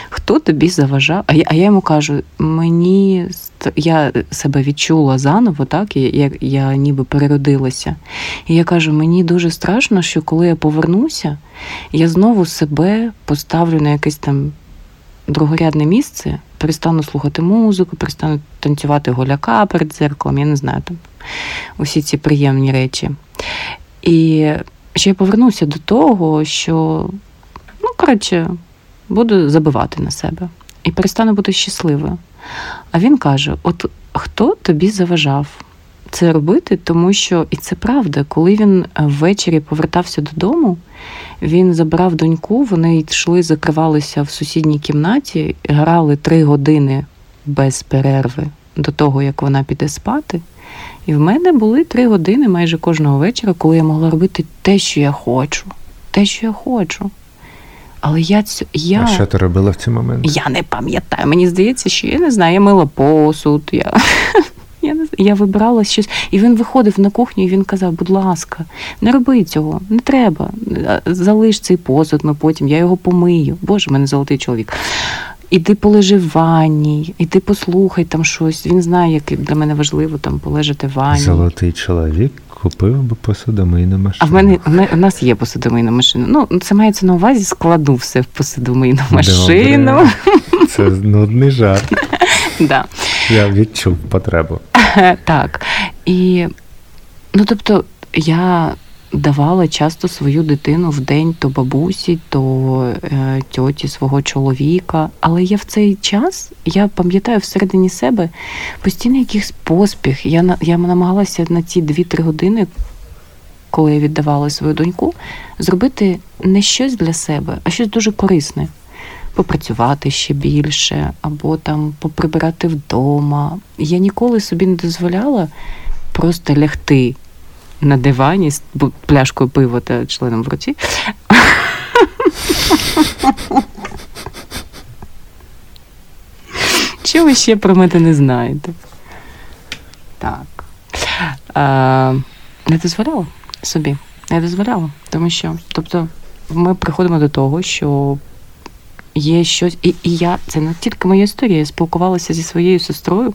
хто тобі заважав? А я, а я йому кажу: мені я себе відчула заново, так, я, я, я ніби переродилася. І я кажу: мені дуже страшно, що коли я повернуся, я знову себе поставлю на якесь там другорядне місце, перестану слухати музику, перестану танцювати голяка перед дзеркалом, я не знаю там усі ці приємні речі. І ще я повернуся до того, що, ну, коротше, буду забивати на себе і перестану бути щасливою. А він каже: от хто тобі заважав це робити? Тому що, і це правда, коли він ввечері повертався додому, він забрав доньку, вони йшли, закривалися в сусідній кімнаті, грали три години без перерви до того, як вона піде спати. І в мене були три години майже кожного вечора, коли я могла робити те, що я хочу. Те, що я хочу. Але я цю я, А що ти робила в ці моменти? я не пам'ятаю. Мені здається, що я не знаю, я мила посуд. Я, я, не, я вибрала щось. І він виходив на кухню, і він казав: будь ласка, не роби цього, не треба. Залиш цей посуд, ми потім, я його помию. Боже, в мене золотий чоловік. Іди полежи в ванні, іди послухай там щось. Він знає, як для мене важливо там полежати в ванні. Золотий чоловік купив би посудомийну машину. А в мене в у нас є посудомийна машина. Ну, це мається на увазі, складу все в посудомийну машину. Добре. Це нудний жарт. Да. Я відчув потребу. Так. І, ну, тобто, я давала часто свою дитину в день то бабусі, то е, тьоті свого чоловіка. Але я в цей час, я пам'ятаю всередині себе постійно якийсь поспіх. Я, я намагалася на ці 2-3 години, коли я віддавала свою доньку, зробити не щось для себе, а щось дуже корисне. Попрацювати ще більше, або там поприбирати вдома. Я ніколи собі не дозволяла просто лягти на дивані з пляшкою пива та членом в руці. Що ви ще про мене не знаєте? Так. А, не дозволяла собі. Не дозволяла. Тому що, тобто, ми приходимо до того, що є щось. І, і я, це не тільки моя історія, я спілкувалася зі своєю сестрою,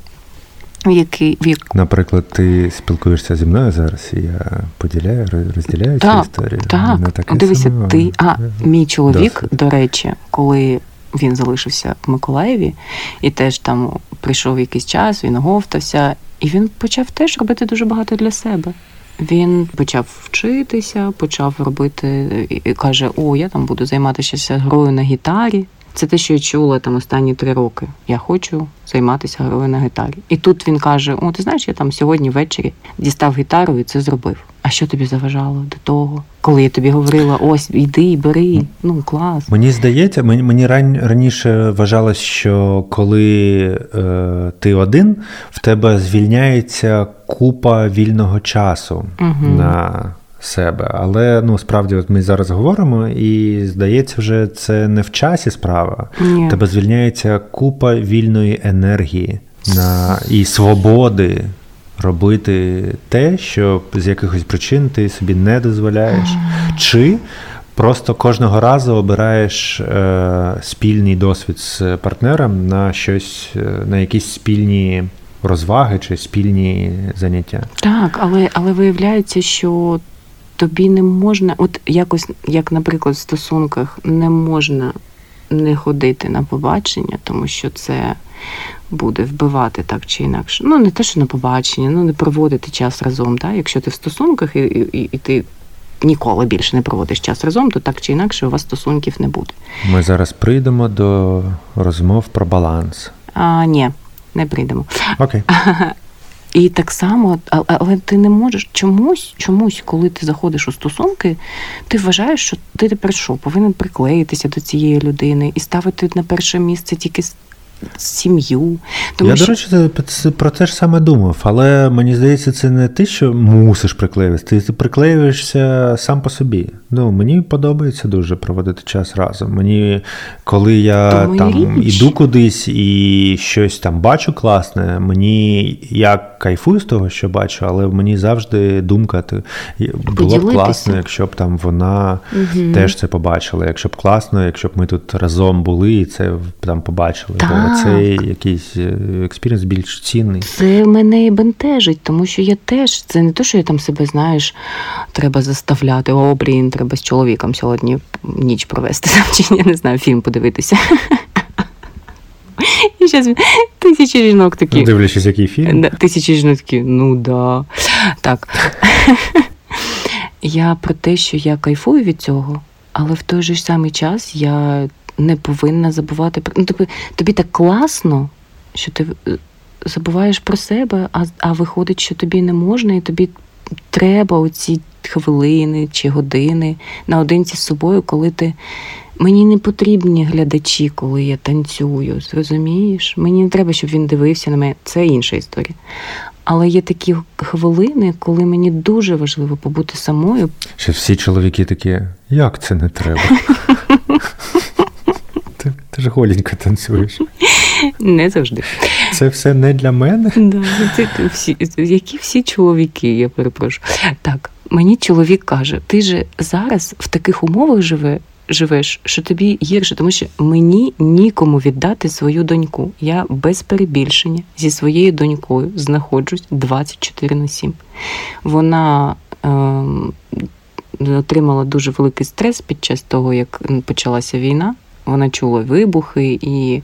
який, в як, Наприклад, ти спілкуєшся зі мною зараз, і я поділяю, роз- розділяю цю Так, історію. Так, така дивися, сама. ти. А, мій чоловік, Досвід. до речі, коли він залишився в Миколаєві, і теж там прийшов якийсь час, він оговтався, і він почав теж робити дуже багато для себе. Він почав вчитися, почав робити і каже: О, я там буду займатися грою на гітарі. Це те, що я чула там останні три роки. Я хочу займатися грою на гітарі. І тут він каже: О, ти знаєш, я там сьогодні ввечері дістав гітару і це зробив. А що тобі заважало до того? Коли я тобі говорила, ось іди, бери, ну клас. Мені здається, мені, мені ран, раніше вважалось, що коли е, ти один, в тебе звільняється купа вільного часу Мгм. на себе. Але ну справді, от ми зараз говоримо, і здається, вже це не в часі справа. Ні. Тебе звільняється купа вільної енергії на і свободи. Робити те, що з якихось причин ти собі не дозволяєш, чи просто кожного разу обираєш е, спільний досвід з партнером на щось, е, на якісь спільні розваги чи спільні заняття. Так, але, але виявляється, що тобі не можна, от якось, як, наприклад, в стосунках не можна не ходити на побачення, тому що це буде вбивати так чи інакше. Ну, не те, що на побачення, ну не проводити час разом. Так? Якщо ти в стосунках і, і, і ти ніколи більше не проводиш час разом, то так чи інакше у вас стосунків не буде. Ми зараз прийдемо до розмов про баланс. А ні, не прийдемо. Окей. І так само, але ти не можеш чомусь, чомусь, коли ти заходиш у стосунки, ти вважаєш, що ти тепер що, повинен приклеїтися до цієї людини і ставити на перше місце тільки сім'ю. Тому Я, що до речі, про те ж саме думав, але мені здається, це не ти, що мусиш приклеюватися, ти, приклеюєшся сам по собі. Ну, мені подобається дуже проводити час разом. Мені, коли я То там річ. іду кудись і щось там бачу класне, мені я кайфую з того, що бачу, але мені завжди думка ти, було б класно, якщо б там вона Мгм. теж це побачила. Якщо б класно, якщо б ми тут разом були і це там побачили. Так. Бо цей якийсь е, experience більш цінний. це мене і бентежить, тому що я теж це не те, що я там себе знаєш, треба заставляти. О, блін, треба з чоловіком сьогодні ніч провести чи я не знаю, фільм подивитися. І зараз тисячі жінок такі. Ну, дивлячись, який фільм. Тисячі жінок такі, ну да. Так. Я про те, що я кайфую від цього, але в той же самий час я не повинна забувати про. Ну, тобі, тобі так класно, що ти е, забуваєш про себе, а, а виходить, що тобі не можна, і тобі треба оці хвилини чи години наодинці з собою, коли ти. Мені не потрібні глядачі, коли я танцюю. Зрозумієш? Мені не треба, щоб він дивився на мене. Це інша історія. Але є такі хвилини, коли мені дуже важливо побути самою. Що всі чоловіки такі, як це не треба? Ти, ж голенько танцюєш. Не завжди. Це все не для мене. Да, це всі, які всі чоловіки, я перепрошую. Так, мені чоловік каже: ти же зараз в таких умовах живе, живеш, що тобі гірше, тому що мені нікому віддати свою доньку. Я без перебільшення зі своєю донькою знаходжусь 24 на 7. Вона ем, отримала дуже великий стрес під час того, як почалася війна. Вона чула вибухи, і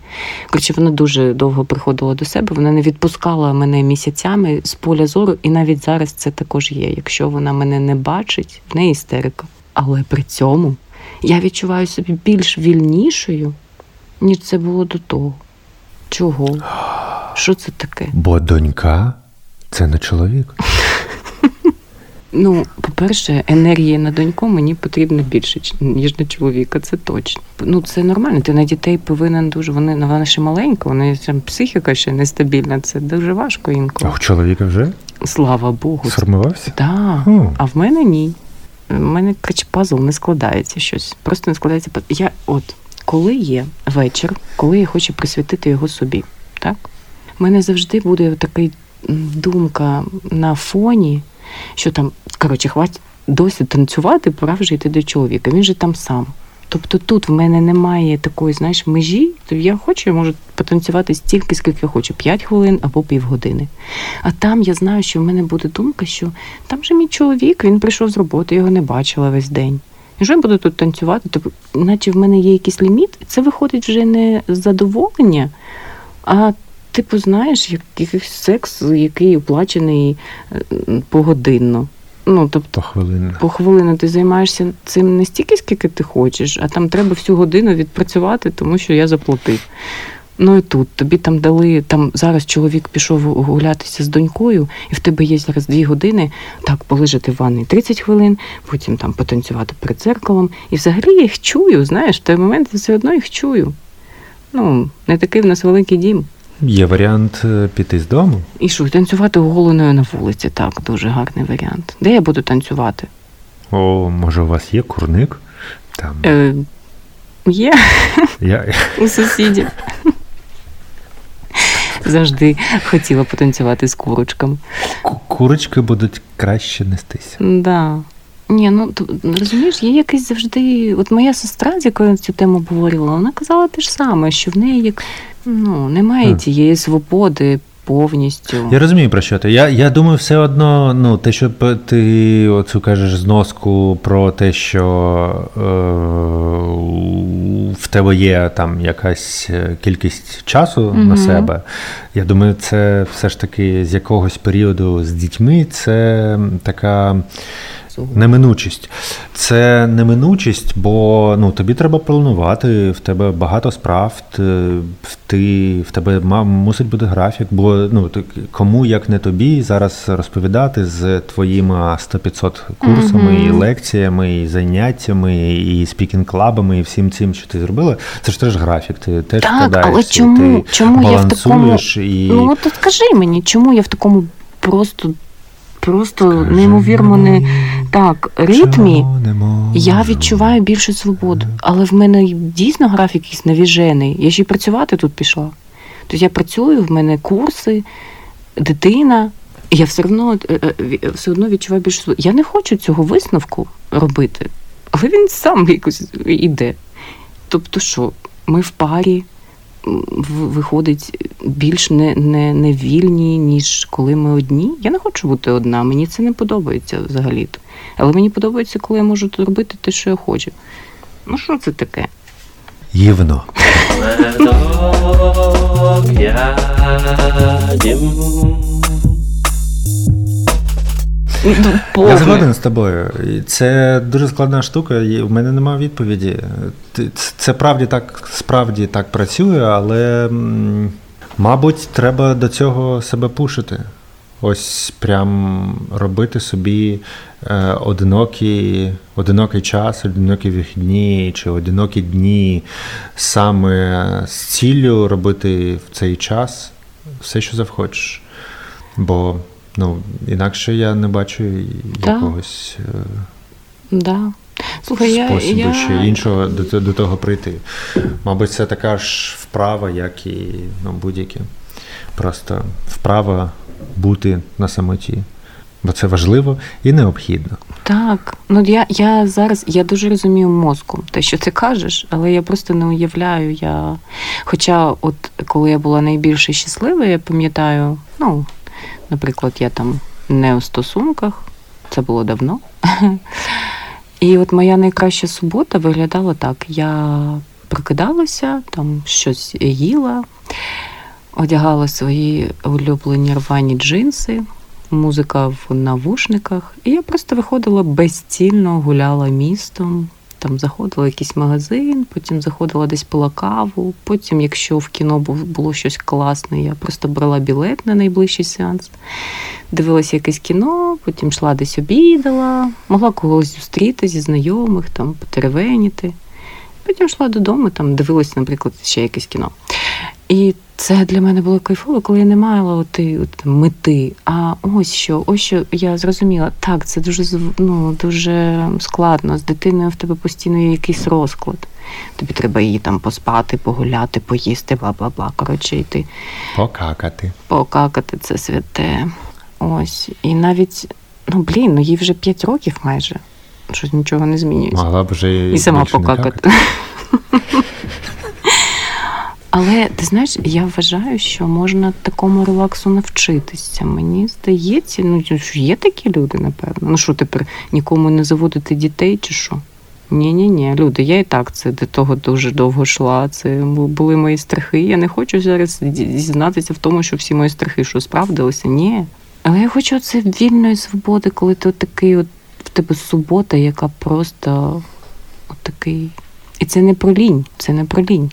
коротше, вона дуже довго приходила до себе. Вона не відпускала мене місяцями з поля зору, і навіть зараз це також є. Якщо вона мене не бачить, в неї істерика. Але при цьому я відчуваю себе більш вільнішою, ніж це було до того. Чого? Що це таке? Бо донька це не чоловік. Ну, по-перше, енергії на доньку мені потрібно більше, ніж на чоловіка, це точно. Ну, це нормально. Ти на дітей повинен дуже. Вони ну, вона ще маленька, вони там психіка ще нестабільна. Це дуже важко інколи. А у чоловіка вже Слава Богу. сформувався? Так. Хм. А в мене ні. У мене коротше, пазл не складається щось. Просто не складається. Я от коли є вечір, коли я хочу присвятити його собі, так? У мене завжди буде така думка на фоні, що там, коротше, хватить досі танцювати, пора вже йти до чоловіка. Він же там сам. Тобто тут в мене немає такої, знаєш, межі, то я хочу, я можу потанцювати стільки, скільки я хочу, 5 хвилин або півгодини. А там я знаю, що в мене буде думка, що там же мій чоловік, він прийшов з роботи, його не бачила весь день. І що я буду тут танцювати? Тобто, наче в мене є якийсь ліміт, це виходить вже не задоволення, а типу, знаєш, як- якийсь секс, який оплачений е, погодинно. Ну, тобто, Похвилинно. по хвилину ти займаєшся цим не стільки, скільки ти хочеш, а там треба всю годину відпрацювати, тому що я заплатив. Ну і тут тобі там дали, там зараз чоловік пішов гулятися з донькою, і в тебе є зараз дві години так полежати в ванні 30 хвилин, потім там потанцювати перед дзеркалом. І взагалі я їх чую, знаєш, в той момент я все одно їх чую. Ну, не такий в нас великий дім. Є варіант е, піти з дому. І що, танцювати оголеною на вулиці, так, дуже гарний варіант. Де я буду танцювати? О, може, у вас є курник? Там Е, є я у сусідів. Завжди хотіла потанцювати з курочками. курочки будуть краще нестися. Да. Ні, ну то, розумієш, є якийсь завжди. От моя сестра, з якою я цю тему обговорювала, вона казала те ж саме, що в неї як ну, немає тієї свободи повністю. Я розумію про що ти. Я, я думаю, все одно, ну, те, що ти оцю кажеш зноску про те, що е, в тебе є там якась е, кількість часу Мгм. на себе. Я думаю, це все ж таки з якогось періоду з дітьми це така. Неминучість. Це неминучість, бо ну, тобі треба планувати, в тебе багато справ, ти, в тебе мусить бути графік, бо ну, кому, як не тобі, зараз розповідати з твоїми 100-500 курсами, і лекціями, і заняттями, і спікінг-клабами, і всім цим, що ти зробила, це ж теж графік, ти теж Так, вкладаєшся, але чому, ти чому я в такому. балансуєш і... Ну от скажи мені, чому я в такому просто, просто неймовірно не так ритмі. Я відчуваю більшу свободу, але в мене дійсно графік якийсь навіжений. Я ще й працювати тут пішла. Тобто я працюю, в мене курси, дитина, і я все одно, е, е, все одно відчуваю більшу свободу. Я не хочу цього висновку робити, але він сам якось іде. Тобто, що ми в парі виходить більш не, не, не вільні, ніж коли ми одні. Я не хочу бути одна, мені це не подобається взагалі-то. Але мені подобається, коли я можу робити те, що я хочу. Ну, що це таке? Гівно. Медок ядем. Я згоден з тобою. Це дуже складна штука, і в мене немає відповіді. Це правді так, справді так працює, але, мабуть, треба до цього себе пушити. Ось прям робити собі е, одинокі, одинокий час, одинокі вихідні чи одинокі дні саме з ціллю робити в цей час все, що захочеш. Бо ну, інакше я не бачу якогось е, Да. Слухай, я, способу я... іншого до, до того прийти. Мабуть, це така ж вправа, як і ну, будь-які. Просто вправа бути на самоті. Бо це важливо і необхідно. Так, ну я, я зараз я дуже розумію мозку, те, що ти кажеш, але я просто не уявляю. Я... Хоча, от коли я була найбільше щаслива, я пам'ятаю, ну, наприклад, я там не у стосунках, це було давно. І от моя найкраща субота виглядала так: я прокидалася, там щось їла, одягала свої улюблені рвані джинси, музика в навушниках, і я просто виходила безцільно, гуляла містом. Там заходила в якийсь магазин, потім заходила десь пила каву. Потім, якщо в кіно було щось класне, я просто брала білет на найближчий сеанс, дивилася якесь кіно, потім йшла десь обідала, могла когось зустріти зі знайомих, там потеревеніти. Потім йшла додому, там дивилася, наприклад, ще якесь кіно. І це для мене було кайфово, коли я не мала оти, от, мети. А ось що, ось що я зрозуміла. Так, це дуже ну, дуже складно. З дитиною в тебе постійно є якийсь розклад. Тобі треба її там поспати, погуляти, поїсти, бла бла бла. Коротше, йти Покакати. покакати це святе. Ось. І навіть, ну блін, ну їй вже 5 років майже. Щось нічого не змінюється. Могла б вже І сама покакати. Але ти знаєш, я вважаю, що можна такому релаксу навчитися. Мені здається, ну що є такі люди, напевно. Ну що тепер нікому не заводити дітей чи що? Ні, ні, ні, люди, я і так це до того дуже довго йшла. Це були мої страхи. Я не хочу зараз ді- зізнатися в тому, що всі мої страхи що справдилися. Ні. Але я хочу це вільної свободи, коли ти от такий, от тебе субота, яка просто от такий. І це не про лінь, це не про лінь.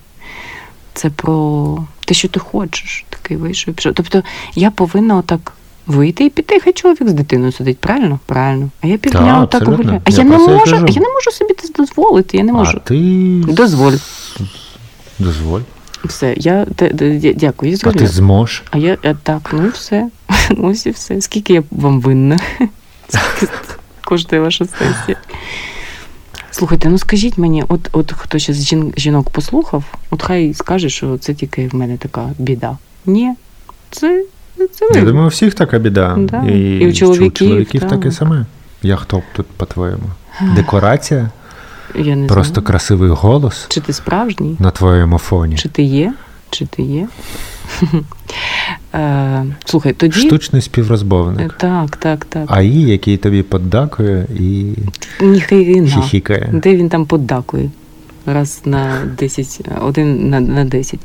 Це про те, що ти хочеш. Такий вийшов. пішов. Тобто я повинна отак вийти і піти, хай чоловік з дитиною сидить, правильно? Правильно. А я півдня Так, гуляю. А Я я, не можу, я не можу собі це дозволити. Я не можу. А ти Дозволь. дозволь. Все, я дякую, я А ти зможеш. А я так, ну і все. Ось і все. Скільки я вам винна? Коштує ваша сесія? Слухайте, ну скажіть мені, от, от хто ще з жін, жінок послухав, от хай скаже, що це тільки в мене така біда. Ні, це, це ви. Я думаю, у всіх така біда. Да. І, І у чоловіків, чоловіків так. таке саме. Я хто тут, по-твоєму? Декорація? Я не Просто знаю. красивий голос Чи ти справжній? на твоєму фоні. Чи ти є? Чи ти є? Е, Слухай, тоді. Штучний співрозмовник. Так, так, так. АІ, який тобі поддакує і хіхікає. Де він там поддакує? Раз на 10, один на, на 10.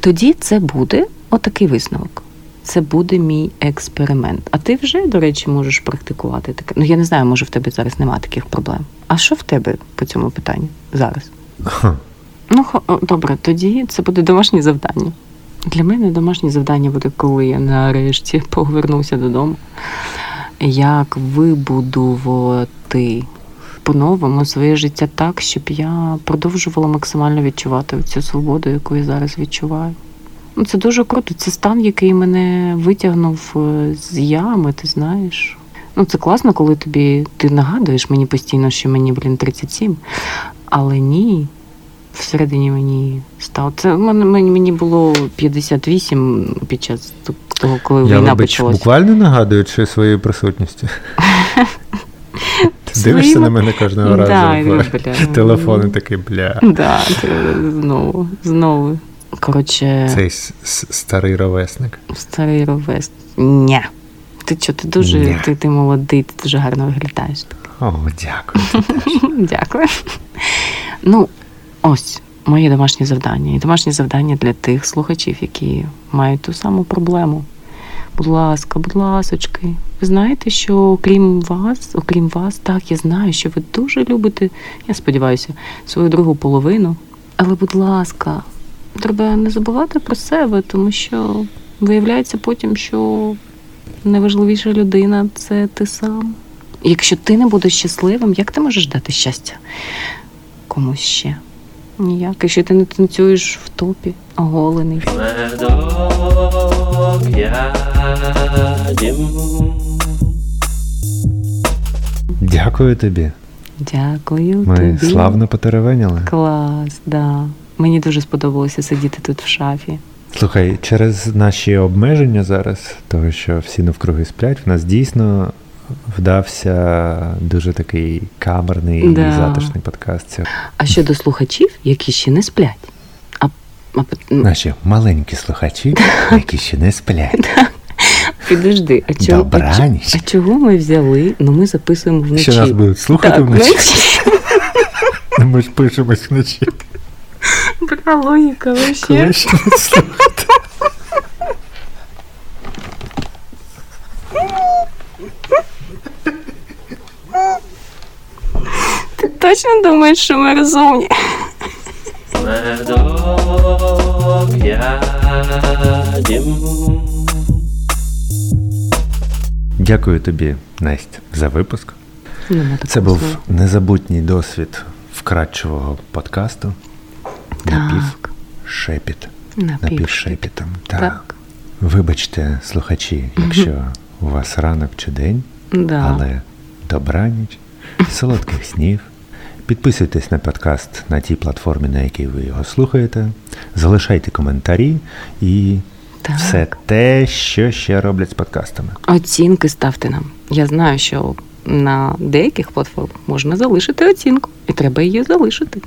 Тоді це буде отакий висновок. Це буде мій експеримент. А ти вже, до речі, можеш практикувати таке. Ну, я не знаю, може в тебе зараз немає таких проблем. А що в тебе по цьому питанню зараз? Ну, добре, тоді це буде домашнє завдання. Для мене домашнє завдання буде, коли я нарешті повернуся додому. Як вибудувати по-новому своє життя так, щоб я продовжувала максимально відчувати цю свободу, яку я зараз відчуваю. Ну, це дуже круто. Це стан, який мене витягнув е, з ями, ти знаєш. Ну, це класно, коли тобі ти нагадуєш мені постійно, що мені, блін, 37. Але ні, всередині мені стало. Це мені, мені було 58 під час того, коли Я, війна вибач, почалась. буквально нагадуючи своєю присутністю. Ти дивишся на мене кожного разу телефон і такий, бля. Да, знову, знову. Коротше, Цей старий ровесник. старий ровест. Ня. Ти що, ти дуже ти, ти молодий, ти дуже гарно виглядаєш. О, дякую. Дякую. Ну, ось моє домашнє завдання. І домашнє завдання для тих слухачів, які мають ту саму проблему. Будь ласка, будь ласочки. Ви знаєте, що окрім вас, окрім вас, так, я знаю, що ви дуже любите, я сподіваюся, свою другу половину. Але, будь ласка, треба не забувати про себе, тому що виявляється потім, що найважливіша людина це ти сам. Якщо ти не будеш щасливим, як ти можеш дати щастя комусь ще? Ніяк. Якщо ти не танцюєш в топі, оголений. Медок. Дякую тобі. Дякую Ми тобі. славно потеревеняли. Клас, да. Мені дуже сподобалося сидіти тут в шафі. Слухай, через наші обмеження зараз, того, що всі навкруги сплять, в нас дійсно вдався дуже такий камерний Да. і затишний подкаст. А щодо слухачів, які ще не сплять. А, а ну, наші маленькі слухачі, які ще не сплять. підожди, а чого, а, а чого ми взяли? Ну ми записуємо вночі. Що нас будуть слухати так, вночі? вночі. Ми ж пишемось вночі. Бра, логіка вообще. Коли ще не слухати? Ти точно думаєш, що ми розумні? Медок я дім. Дякую тобі, Настя, за випуск. Це був незабутній досвід вкрадчивого подкасту. Напів шепіт. напів. Напівшепітом. Так. Так. Вибачте, слухачі, якщо у вас ранок чи день, Да. але добраніч, солодких снів. Підписуйтесь на подкаст на тій платформі, на якій ви його слухаєте. Залишайте коментарі і Так. все те, що ще роблять з подкастами. Оцінки ставте нам. Я знаю, що на деяких платформах можна залишити оцінку, і треба її залишити.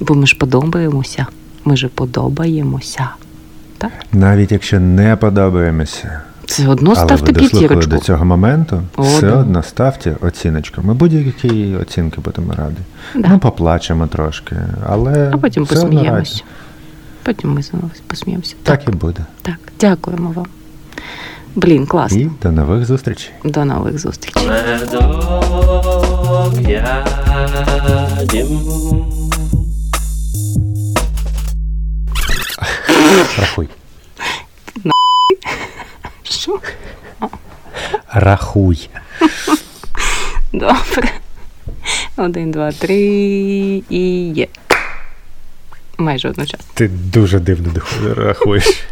Бо ми ж подобаємося. Ми ж подобаємося. Так? Навіть якщо не подобаємося, Все одно але ви ставте дослухали п'ятірочку. до цього моменту, О, все да. одно ставте оціночку. Ми будь-які оцінки будемо раді. Да. Ну, поплачемо трошки, але А потім все посміємося. раді. Потім ми знову посміємося. Так і буде. Так, дякуємо вам. Блін, класно. І до нових зустрічей. До нових зустрічей. Рахуй. Що? Рахуй. Добре. Один, два, три і є. Майже одночасно. Ти дуже дивно рахуєш.